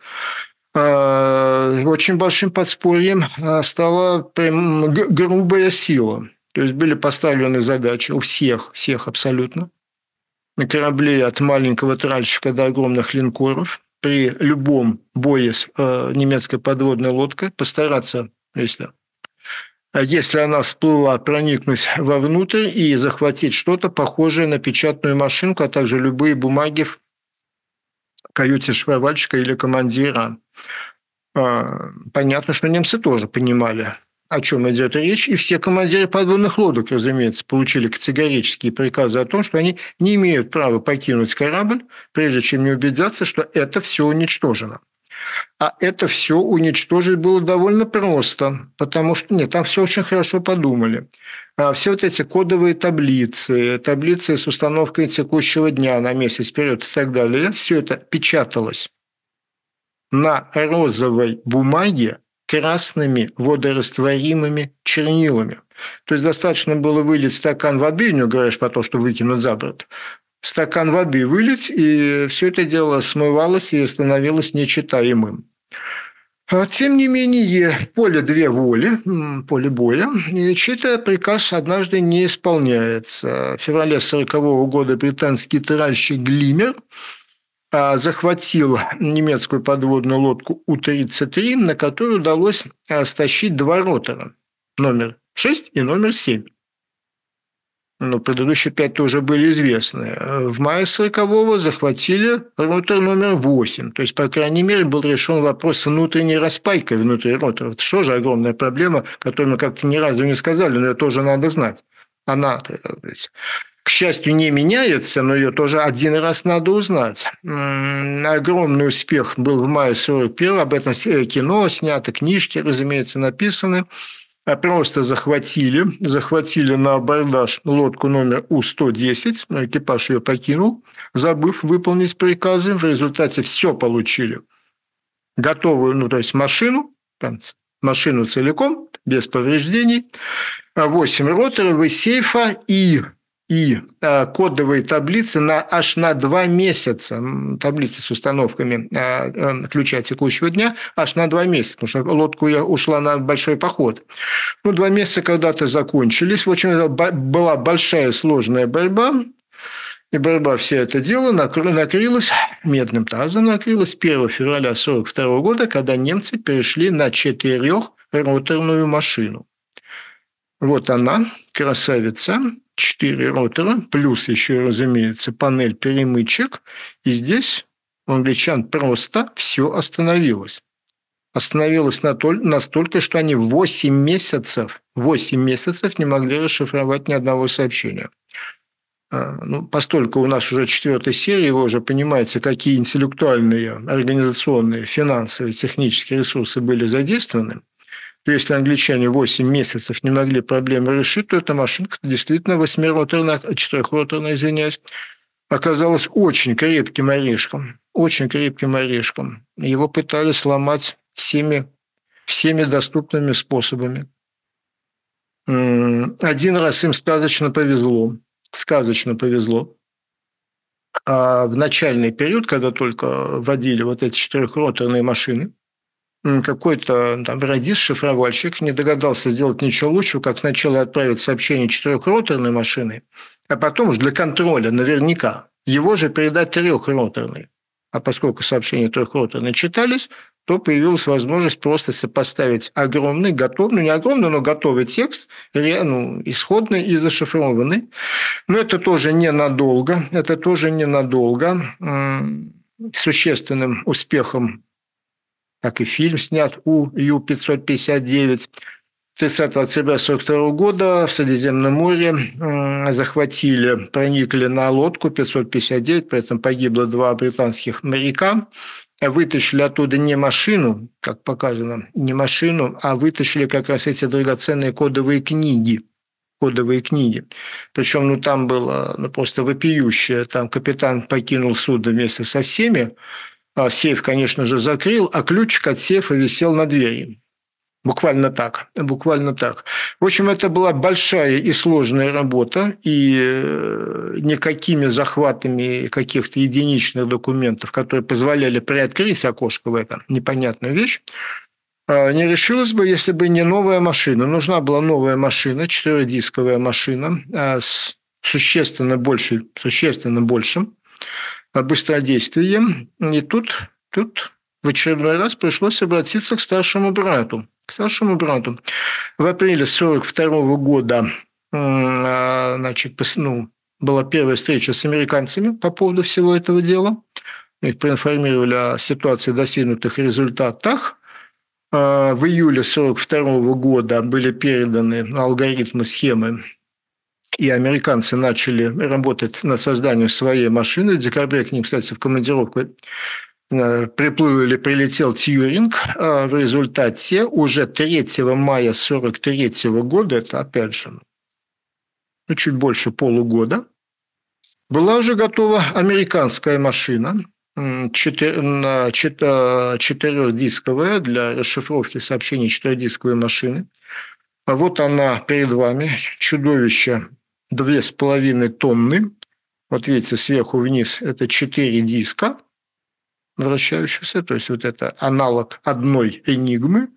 Э, очень большим подспорьем э, стала грубая сила. То есть были поставлены задачи у всех, всех абсолютно, на корабле от маленького тральщика до огромных линкоров при любом бое с э, немецкой подводной лодкой постараться, если если она всплыла, проникнуть вовнутрь и захватить что-то похожее на печатную машинку, а также любые бумаги в каюте швырвальщика или командира. А, понятно, что немцы тоже понимали, о чем идет речь, и все командиры подводных лодок, разумеется, получили категорические приказы о том, что они не имеют права покинуть корабль, прежде чем не убедятся, что это все уничтожено. А это все уничтожить было довольно просто, потому что нет, там все очень хорошо подумали. А все вот эти кодовые таблицы, таблицы с установкой текущего дня на месяц вперед и так далее, все это печаталось на розовой бумаге красными водорастворимыми чернилами. То есть достаточно было вылить стакан воды, не говоришь про то, что выкинуть за борт, стакан воды вылить, и все это дело смывалось и становилось нечитаемым. А тем не менее, поле две воли, поле боя, и чей-то приказ однажды не исполняется. В феврале 1940 года британский тральщик Глимер захватил немецкую подводную лодку У-33, на которую удалось а, стащить два ротора. Номер 6 и номер 7. Но предыдущие пять тоже были известны. В мае 40-го захватили ротор номер 8. То есть, по крайней мере, был решен вопрос внутренней распайкой внутри ротора. Это что же огромная проблема, которую мы как-то ни разу не сказали, но это тоже надо знать. Она, к счастью, не меняется, но ее тоже один раз надо узнать. Огромный успех был в мае 41 об этом кино снято, книжки, разумеется, написаны. А просто захватили, захватили на абордаж лодку номер У-110, но экипаж ее покинул, забыв выполнить приказы. В результате все получили. Готовую, ну, то есть машину, машину целиком, без повреждений, 8 роторов из сейфа и и э, кодовые таблицы на аж на два месяца, таблицы с установками э, э, ключа текущего дня, аж на два месяца, потому что лодку я ушла на большой поход. Ну, два месяца когда-то закончились. В общем, была большая сложная борьба, и борьба вся это дело накрылась, медным тазом накрылась 1 февраля 1942 года, когда немцы перешли на четырехроторную машину. Вот она, красавица, четыре ротора, плюс еще, разумеется, панель перемычек. И здесь у англичан просто все остановилось. Остановилось настолько, что они 8 месяцев, 8 месяцев не могли расшифровать ни одного сообщения. А, ну, постольку у нас уже четвертая серия, вы уже понимаете, какие интеллектуальные, организационные, финансовые, технические ресурсы были задействованы – если англичане 8 месяцев не могли проблему решить, то эта машинка действительно восьмироторная, четырехроторная, извиняюсь, оказалась очень крепким орешком. Очень крепким орешком. Его пытались сломать всеми, всеми доступными способами. Один раз им сказочно повезло. Сказочно повезло. А в начальный период, когда только вводили вот эти четырехроторные машины, какой-то там радист-шифровальщик не догадался сделать ничего лучшего, как сначала отправить сообщение четырехроторной машины, а потом уж для контроля наверняка его же передать трехроторный. А поскольку сообщения трехроторные читались, то появилась возможность просто сопоставить огромный, готовый, ну не огромный, но готовый текст, ну, исходный и зашифрованный. Но это тоже ненадолго, это тоже ненадолго. Существенным успехом, как и фильм снят у Ю-559, 30 октября 1942 года в Средиземном море захватили, проникли на лодку 559, при этом погибло два британских моряка вытащили оттуда не машину, как показано, не машину, а вытащили как раз эти драгоценные кодовые книги. Кодовые книги. Причем ну, там было ну, просто вопиющее. Там капитан покинул судно вместе со всеми. А сейф, конечно же, закрыл, а ключик от сейфа висел на двери. Буквально так, буквально так. В общем, это была большая и сложная работа, и э, никакими захватами каких-то единичных документов, которые позволяли приоткрыть окошко в это непонятную вещь, э, не решилось бы, если бы не новая машина. Нужна была новая машина, четырехдисковая машина э, с существенно, больше, существенно большим быстродействием. И тут, тут в очередной раз пришлось обратиться к старшему брату – к старшему брату. В апреле 1942 года а, значит, ну, была первая встреча с американцами по поводу всего этого дела. Их проинформировали о ситуации достигнутых результатах. А, в июле 1942 года были переданы алгоритмы, схемы, и американцы начали работать над созданием своей машины. В декабре к ним, кстати, в командировку Э, приплыл или прилетел Тьюринг. А в результате уже 3 мая 1943 года, это опять же ну, чуть больше полугода, была уже готова американская машина, четырехдисковая для расшифровки сообщений четырехдисковой машины. А вот она перед вами, чудовище две с половиной тонны. Вот видите, сверху вниз это четыре диска – вращающихся, то есть вот это аналог одной энигмы,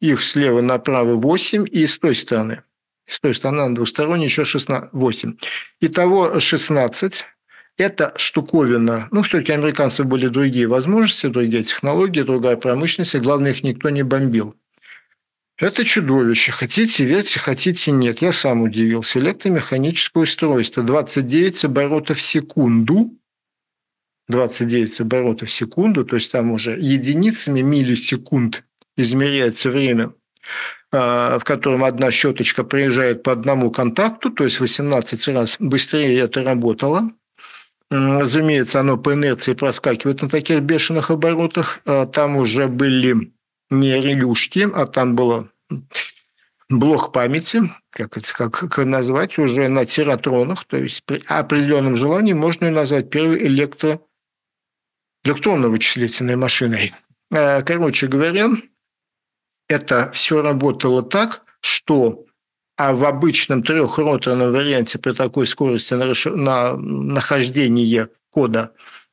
их слева направо 8 и с той стороны. С той стороны на двусторонней еще 16, 8. Итого 16. Эта штуковина, ну, все-таки американцы были другие возможности, другие технологии, другая промышленность, и главное, их никто не бомбил. Это чудовище. Хотите верьте, хотите нет. Я сам удивился. Электромеханическое устройство. 29 оборотов в секунду. 29 оборотов в секунду, то есть там уже единицами миллисекунд измеряется время, а, в котором одна щеточка проезжает по одному контакту, то есть 18 раз быстрее это работало. Разумеется, оно по инерции проскакивает на таких бешеных оборотах. А там уже были не релюшки, а там было блок памяти, как, это, как, как назвать, уже на тератронах, то есть при определенном желании можно назвать первый электро электронно-вычислительной машиной. Э, короче говоря, это все работало так, что а в обычном трехроторном варианте при такой скорости на, на нахождение кода,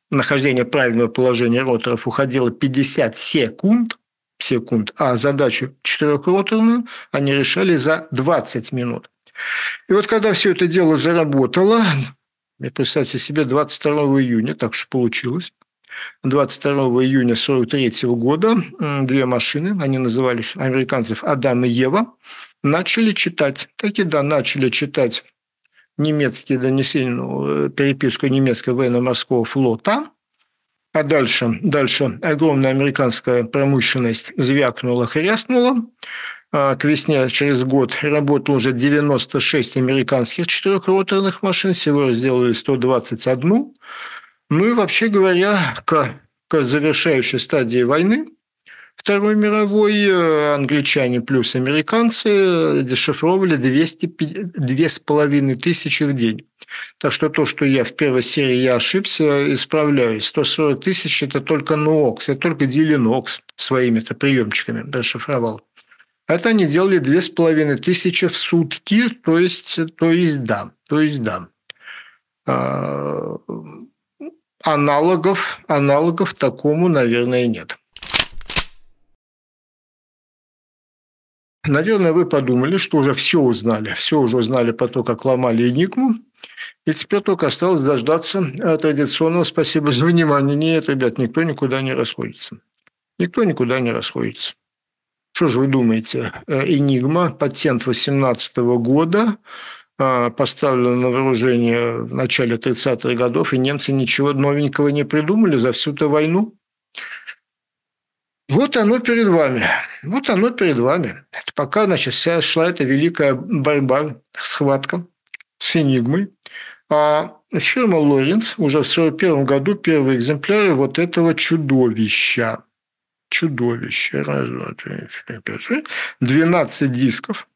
нахождение правильного положения роторов уходило 50 секунд, секунд, а задачу четырехроторную они решали за 20 минут. И вот когда все это дело заработало, представьте себе, 22 июня, так что получилось, 22 июня 1943 года две машины, они назывались американцев Адам и Ева, начали читать. Так и да, начали читать немецкие донесения, ну, переписку немецкого военно-морского флота. А дальше, дальше огромная американская промышленность звякнула, хряснула. А к весне через год работало уже 96 американских четырехроторных машин, всего сделали 121. Ну и вообще говоря, к, к завершающей стадии войны Второй мировой э, англичане плюс американцы дешифровали 200, 2,5 тысячи в день. Так что то, что я в первой серии я ошибся, исправляюсь. 140 тысяч – это только НОКС, это только Дилинокс своими-то приемчиками дешифровал. Это они делали 2,5 тысячи в сутки, то есть, то есть да, то есть да. А, аналогов, аналогов такому, наверное, нет. Наверное, вы подумали, что уже все узнали. Все уже узнали по то, как ломали Энигму. И теперь только осталось дождаться э, традиционного спасибо за внимание. Нет, ребят, никто никуда не расходится. Никто никуда не расходится. Что же вы думаете? Э, Энигма, патент 18 года, э, поставлен на вооружение в начале 30-х годов, и немцы ничего новенького не придумали за всю эту войну. Вот оно перед вами. Вот оно перед вами. Это пока, значит, вся шла эта великая борьба, схватка с Энигмой. А фирма Лоренц уже в 1941 году первые экземпляры вот этого чудовища. Чудовище. Раз, два, три, четыре, пять, шесть. 12 дисков.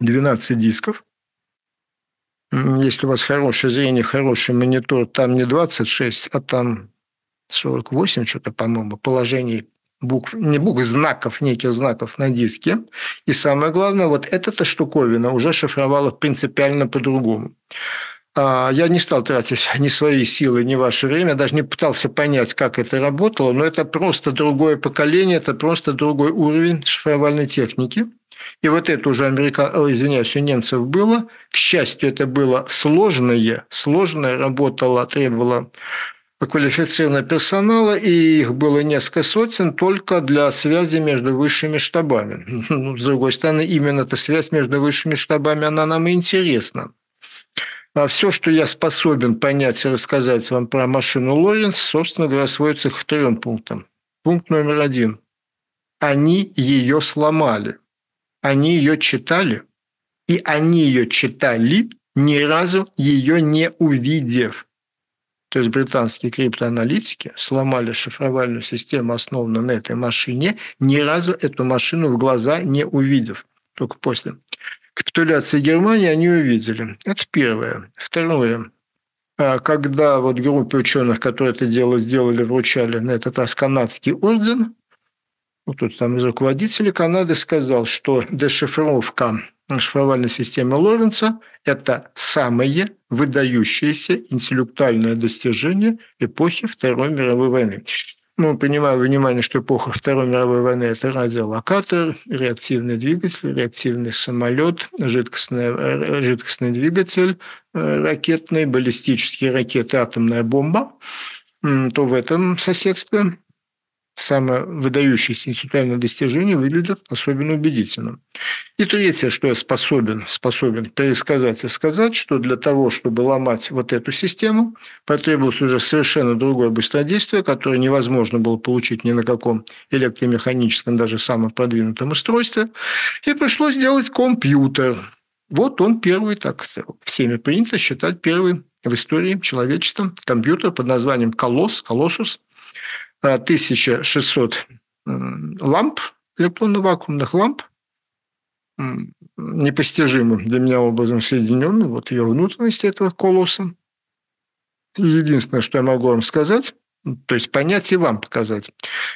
12 дисков. Если у вас хорошее зрение, хороший монитор, там не 26, а там 48 что-то, по-моему, положений букв, не букв, знаков, неких знаков на диске. И самое главное, вот эта штуковина уже шифровала принципиально по-другому. А, я не стал тратить [laughs] ни свои силы, ни ваше время, даже не пытался понять, как это работало, но это просто другое поколение, это просто другой уровень шифровальной техники. И вот это уже америка... извиняюсь, у немцев было. К счастью, это было сложное, сложное, работало, требовало квалифицированного персонала, и их было несколько сотен только для связи между высшими штабами. [laughs] Ну, с другой стороны, именно эта связь между высшими штабами, она нам и интересна. А все, что я способен понять и рассказать вам про машину Лоренс, собственно говоря, сводится к трем пунктам. Пункт номер один. Они ее сломали. Они ее читали. И они ее читали, ни разу ее не увидев. То есть британские криптоаналитики сломали шифровальную систему, основанную на этой машине, ни разу эту машину в глаза не увидев. Только после капитуляции Германии они увидели. Это первое. Второе. А, когда вот группе ученых, которые это дело сделали, вручали на этот раз канадский орден, вот тут там из руководителей Канады сказал, что дешифровка шифровальной системы Лоренца – это самое выдающееся интеллектуальное достижение эпохи Второй мировой войны. Ну, принимая внимание, что эпоха Второй мировой войны – это радиолокатор, реактивный двигатель, реактивный самолет, жидкостный, э, жидкостный двигатель э, ракетный, баллистические ракеты, атомная бомба, то в этом соседстве самое выдающееся интеллектуальное достижение выглядит особенно убедительным. И третье, что я способен, способен пересказать и сказать, что для того, чтобы ломать вот эту систему, потребовалось уже совершенно другое быстродействие, которое невозможно было получить ни на каком электромеханическом, даже самом продвинутом устройстве, и пришлось сделать компьютер. Вот он первый, так всеми принято считать первый в истории человечества компьютер под названием «Колосс», «Колоссус», 1600 ламп, электронно-вакуумных ламп, непостижимым для меня образом соединенных, вот ее внутренность этого колосса. Единственное, что я могу вам сказать, то есть понять и вам показать.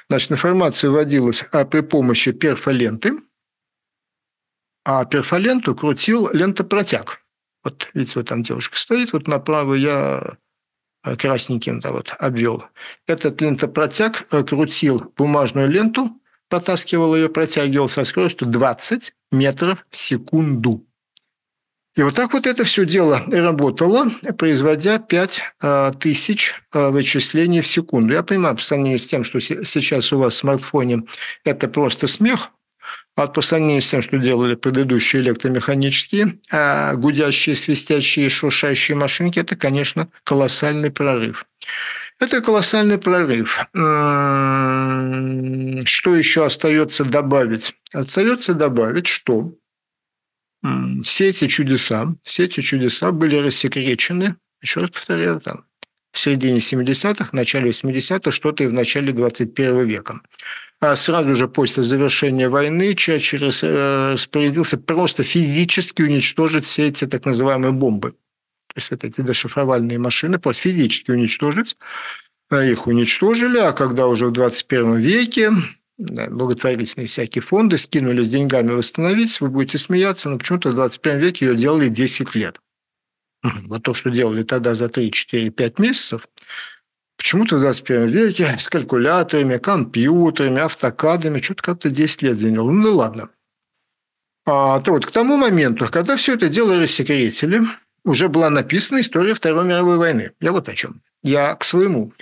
Значит, информация вводилась а при помощи перфоленты, а перфоленту крутил лентопротяг. Вот видите, вот там девушка стоит, вот направо я красненьким да, вот, обвел. Этот лентопротяг э, крутил бумажную ленту, протаскивал ее, протягивал со скоростью 20 метров в секунду. И вот так вот это все дело работало, производя 5 э, вычислений в секунду. Я понимаю, по сравнению с тем, что сейчас у вас в смартфоне, это просто смех, а по сравнению с тем, что делали предыдущие электромеханические, а гудящие, свистящие, шуршащие машинки, это, конечно, колоссальный прорыв. Это колоссальный прорыв. Что еще остается добавить? Остается добавить, что все эти чудеса, все эти чудеса были рассекречены, еще раз повторяю, там, в середине 70-х, в начале 80-х, что-то и в начале 21 века. А сразу же после завершения войны Черчилль э, распорядился просто физически уничтожить все эти так называемые бомбы. То есть вот эти дешифровальные машины просто физически уничтожить. А их уничтожили, а когда уже в 21 веке благотворительные всякие фонды скинули с деньгами восстановить, вы будете смеяться, но почему-то в 21 веке ее делали 10 лет. [clears throat] Вот то, что делали тогда за 3, 4, 5 месяцев, почему-то в 21 веке с калькуляторами, компьютерами, автокадами, что-то как-то 10 лет заняло. Ну да ладно. А, то вот к тому моменту, когда все это дело рассекретили, уже была написана история Второй мировой войны. Я вот о чем. Я к своему.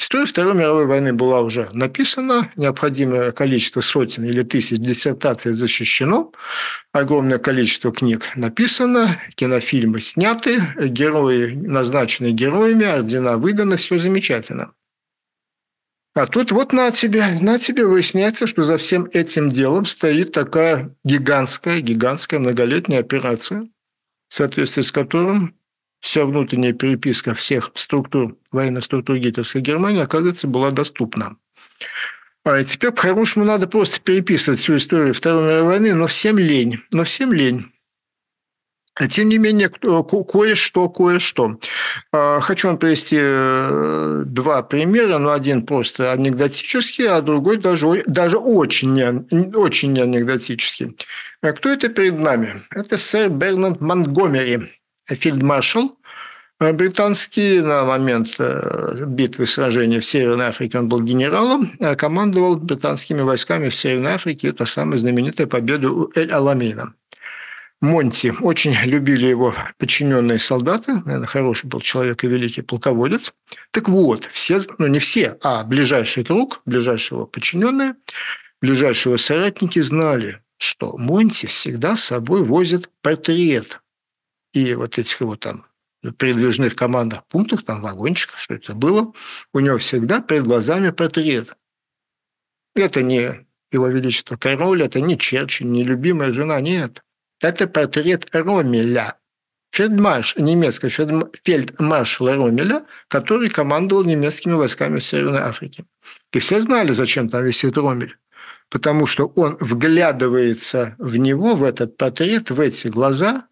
История Второй мировой войны была уже написана, необходимое количество сотен или тысяч диссертаций защищено, огромное количество книг написано, кинофильмы сняты, герои назначены героями, ордена выданы, все замечательно. А тут вот на тебе, на тебе выясняется, что за всем этим делом стоит такая гигантская, гигантская многолетняя операция, в соответствии с которым вся внутренняя переписка всех структур, военных структур гитлеровской Германии, оказывается, была доступна. А теперь по-хорошему надо просто переписывать всю историю Второй мировой войны, но всем лень. Но всем лень. А тем не менее, кое-что, кое-что. А, хочу вам привести э, два примера, но один просто анекдотический, а другой даже, даже очень, очень анекдотический. А кто это перед нами? Это сэр Бернард Монтгомери, фельдмаршал э, британский. На момент э, битвы сражения в Северной Африке он был генералом, командовал британскими войсками в Северной Африке. Это самая знаменитая победа у Эль-Аламейна. Монти. Очень любили его подчиненные солдаты. Наверное, хороший был человек и великий полководец. Так вот, все, ну не все, а ближайший круг, ближайшего подчиненные, ближайшие соратники знали, что Монти всегда с собой возит портрет. И вот этих его там передвижных командах пунктах, там вагончиках, что это было, у него всегда перед глазами портрет. Это не его величество король, это не Черчилль, не любимая жена, нет. Это портрет Ромеля, фельдмарш, немецкого фельдмаршала Ромеля, который командовал немецкими войсками в Северной Африке. И все знали, зачем там висит Ромель. Потому что он вглядывается в него, в этот портрет, в эти глаза,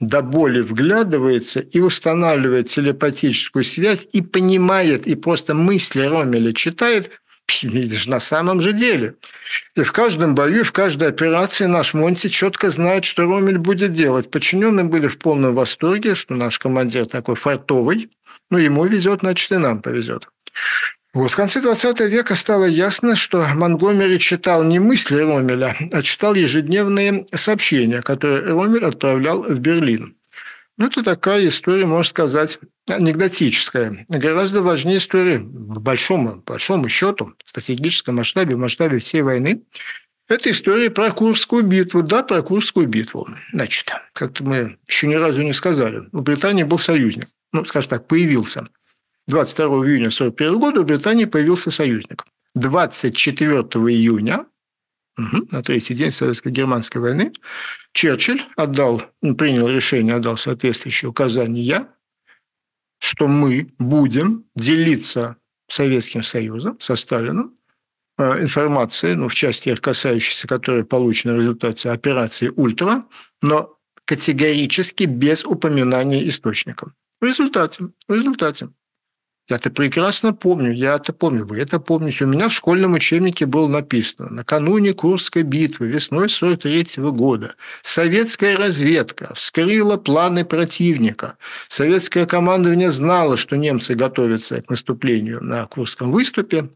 до боли вглядывается и устанавливает телепатическую связь и понимает, и просто мысли Ромеля читает, [laughs] на самом же деле. И в каждом бою, в каждой операции наш Монти четко знает, что Ромель будет делать. Подчиненные были в полном восторге, что наш командир такой фартовый. Ну, ему везет, значит, и нам повезет. Вот в конце 20 века стало ясно, что Монгомери читал не мысли Ромеля, а читал ежедневные сообщения, которые Ромель отправлял в Берлин. Ну, это такая история, можно сказать, анекдотическая. Гораздо важнее истории в большом, большому счету, в стратегическом масштабе, в масштабе всей войны. Это история про Курскую битву. Да, про Курскую битву. Значит, как-то мы еще ни разу не сказали. У Британии был союзник. Ну, скажем так, появился. 22 июня 1941 года у Британии появился союзник. 24 июня Угу. На третий день Советско-германской войны Черчилль отдал, принял решение, отдал соответствующие указания, что мы будем делиться Советским Союзом, со Сталином, э, информацией, ну, в части касающейся, которая получена в результате операции «Ультра», но категорически без упоминания источников. В результате, в результате я это прекрасно помню, я это помню, вы это помните. У меня в школьном учебнике было написано накануне Курской битвы весной 43 года советская разведка вскрыла планы противника. Советское командование знало, что немцы готовятся к наступлению на Курском выступе.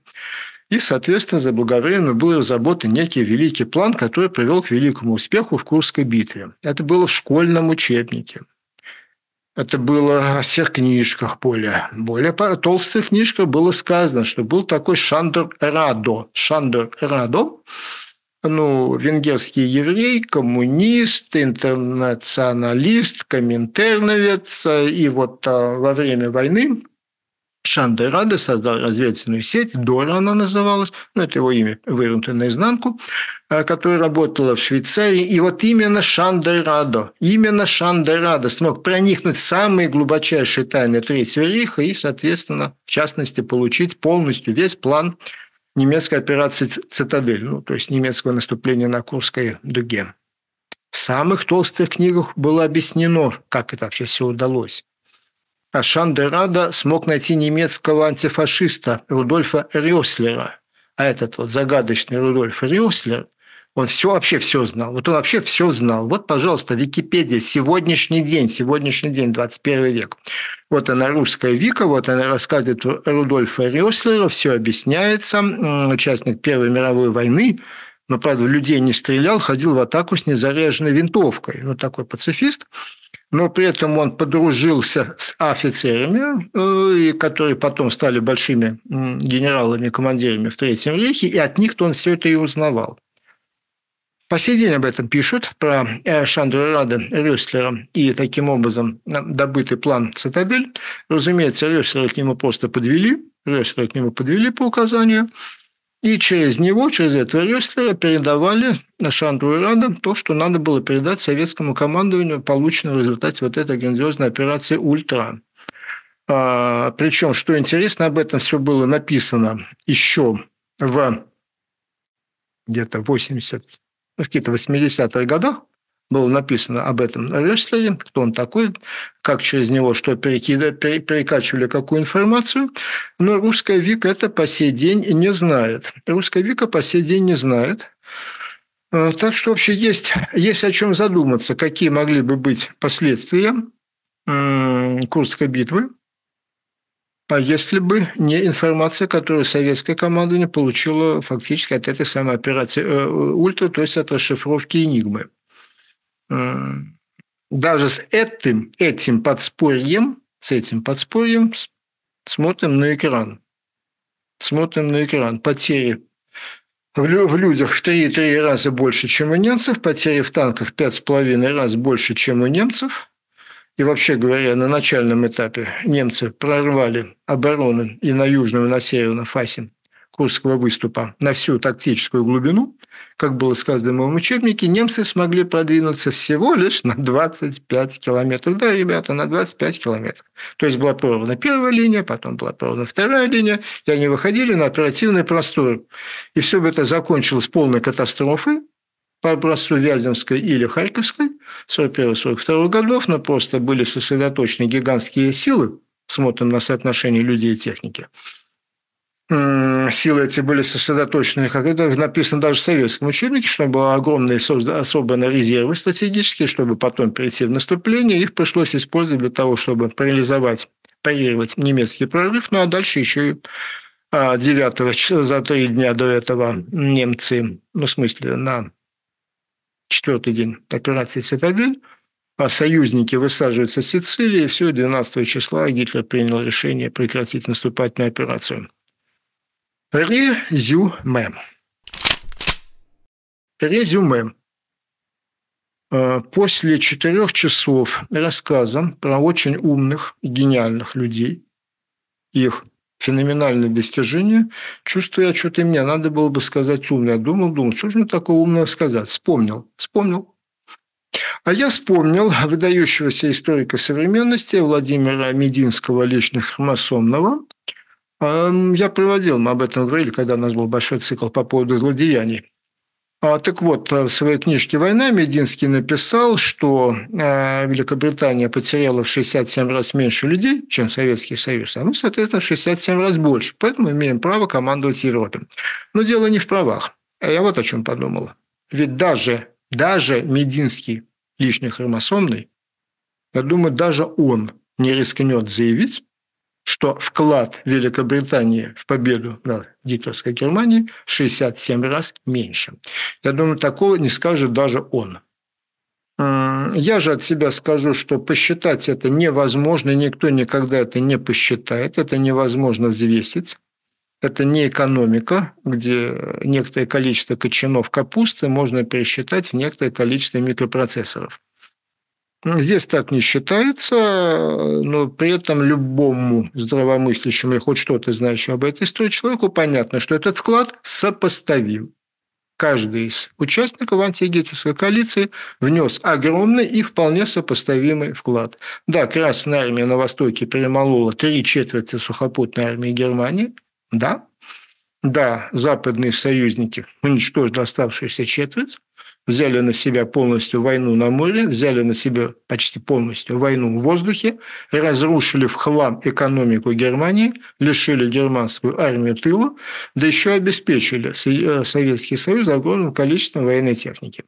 И, соответственно, заблаговременно был разработан некий великий план, который привел к великому успеху в Курской битве. Это было в школьном учебнике. Это было о всех книжках более. Более толстых книжках было сказано, что был такой Шандер Радо. Шандер Радо, ну, венгерский еврей, коммунист, интернационалист, коминтерновец. И вот а, во время войны Шандер Радо создал разведывательную сеть, Дора она называлась, ну, это его имя вывернуто наизнанку, Э, которая работала в Швейцарии. И вот именно Шандерадо, именно Шандерадо смог проникнуть в самые глубочайшие тайны Третьего рейха и, соответственно, в частности, получить полностью весь план немецкой операции «Цитадель», ну, то есть немецкого наступления на Курской дуге. В самых толстых книгах было объяснено, как это вообще все удалось. А Шандерада смог найти немецкого антифашиста Рудольфа Рёслера. А этот вот загадочный Рудольф Рёслер он все вообще все знал. Вот он вообще все знал. Вот, пожалуйста, Википедия, сегодняшний день, сегодняшний день, 21 век. Вот она русская Вика, вот она рассказывает Рудольфа Рёслера, все объясняется. Участник Первой мировой войны, но, правда, в людей не стрелял, ходил в атаку с незаряженной винтовкой. Ну, такой пацифист. Но при этом он подружился с офицерами, э, которые потом стали большими генералами, командирами в Третьем рейхе, и от них-то он все это и узнавал. По сей день об этом пишут, про Шандра Рада Рюслера и таким образом э, добытый план «Цитадель». Разумеется, Рюслера к нему просто подвели, Рюслера к нему подвели по указанию – и через него, через этого Рёслера передавали Шандру и Рада то, что надо было передать советскому командованию, полученному в результате вот этой грандиозной операции «Ультра». А, причем, что интересно, об этом все было написано еще в где-то 80, ну, в каких-то 80-х годах, было написано об этом Рестлере, кто он такой, как через него что перекидали, перекачивали какую информацию. Но русская Вика это по сей день не знает. Русская Вика по сей день не знает. А, так что вообще есть, есть о чем задуматься, какие могли бы быть последствия Курской битвы, а если бы не информация, которую советская команда не получила фактически от этой самой операции э, «Ультра», то есть от расшифровки «Энигмы» даже с этим, этим подспорьем, с этим подспорьем смотрим на экран. Смотрим на экран. Потери в людях в 3-3 раза больше, чем у немцев, потери в танках 5,5 раз больше, чем у немцев. И вообще говоря, на начальном этапе немцы прорвали обороны и на южном, и на северном фасе Курского выступа на всю тактическую глубину – как было сказано в моем учебнике, немцы смогли продвинуться всего лишь на 25 километров. Да, ребята, на 25 километров. То есть была прорвана первая линия, потом была прорвана вторая линия, и они выходили на оперативный простор. И все бы это закончилось полной катастрофой, по образцу Вяземской или Харьковской 41-42 годов, но просто были сосредоточены гигантские силы, смотрим на соотношение людей и техники – силы эти были сосредоточены, как это написано даже в советском учебнике, что было огромные особенно резервы стратегические, чтобы потом перейти в наступление. Их пришлось использовать для того, чтобы парализовать, парировать немецкий прорыв. Ну а дальше еще и 9 а, за три дня до этого немцы, ну в смысле на четвертый день операции «Цитадель», а союзники высаживаются в Сицилии, и все, 12 числа Гитлер принял решение прекратить наступательную операцию. Резюме. Резюме. Э, после четырех часов рассказа про очень умных и гениальных людей, их феноменальные достижения, чувствую что-то мне надо было бы сказать умное. Думал, думал, что же мне такого умного сказать? Вспомнил. Вспомнил. А я вспомнил выдающегося историка современности Владимира Мединского личных хромосомного, я приводил, мы об этом говорили, когда у нас был большой цикл по поводу злодеяний. А, так вот, в своей книжке «Война» Мединский написал, что э, Великобритания потеряла в 67 раз меньше людей, чем Советский Союз, а мы, соответственно, в 67 раз больше. Поэтому имеем право командовать Европой. Но дело не в правах. А я вот о чем подумал. Ведь даже, даже Мединский лишний хромосомный, я думаю, даже он не рискнет заявить, что вклад Великобритании в победу над гитлеровской Германией в 67 раз меньше. Я думаю, такого не скажет даже он. Я же от себя скажу, что посчитать это невозможно, никто никогда это не посчитает, это невозможно взвесить. Это не экономика, где некоторое количество кочанов капусты можно пересчитать в некоторое количество микропроцессоров. Здесь так не считается, но при этом любому здравомыслящему и хоть что-то знающему об этой истории человеку понятно, что этот вклад сопоставим. Каждый из участников антигитлеровской коалиции внес огромный и вполне сопоставимый вклад. Да, Красная армия на Востоке перемолола три четверти сухопутной армии Германии. Да, да, западные союзники уничтожили оставшуюся четверть взяли на себя полностью войну на море, взяли на себя почти полностью войну в воздухе, разрушили в хлам экономику Германии, лишили германскую армию тыла, да еще обеспечили э, Советский Союз огромным количеством военной техники.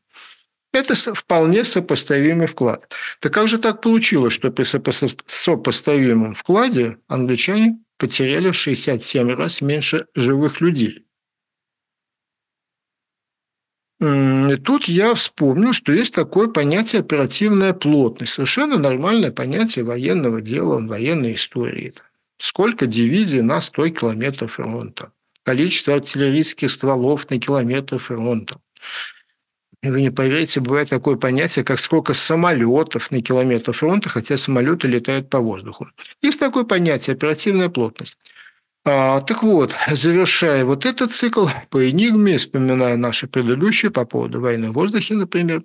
Это вполне сопоставимый вклад. Так как же так получилось, что при сопоставимом вкладе англичане потеряли в 67 раз меньше живых людей? Тут я вспомнил, что есть такое понятие оперативная плотность. Совершенно нормальное понятие военного дела, военной истории. Сколько дивизий на 100 километров фронта? Количество артиллерийских стволов на километр фронта. И вы не поверите, бывает такое понятие, как сколько самолетов на километр фронта, хотя самолеты летают по воздуху. Есть такое понятие оперативная плотность. А, так вот, завершая вот этот цикл по энигме, вспоминая наши предыдущие по поводу войны в воздухе, например,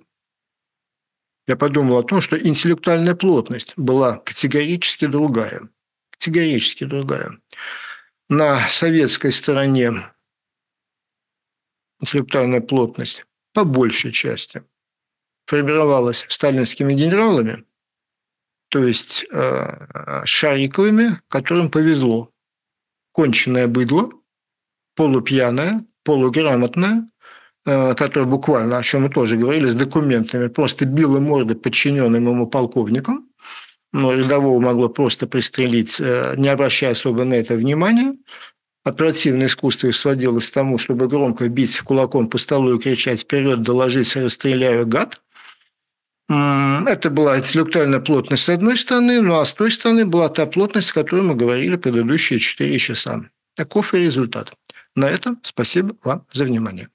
я подумал о том, что интеллектуальная плотность была категорически другая. Категорически другая. На советской стороне интеллектуальная плотность по большей части формировалась сталинскими генералами, то есть э, Шариковыми, которым повезло конченное быдло, полупьяное, полуграмотное, э, которое буквально, о чем мы тоже говорили, с документами, просто било морды подчиненным ему полковникам, но рядового могло просто пристрелить, э, не обращая особо на это внимания. Оперативное искусство сводилось к тому, чтобы громко бить кулаком по столу и кричать «Вперед, доложись, расстреляю, гад!» Это была интеллектуальная плотность с одной стороны, ну а с той стороны была та плотность, о которой мы говорили предыдущие четыре часа. Таков и результат. На этом спасибо вам за внимание.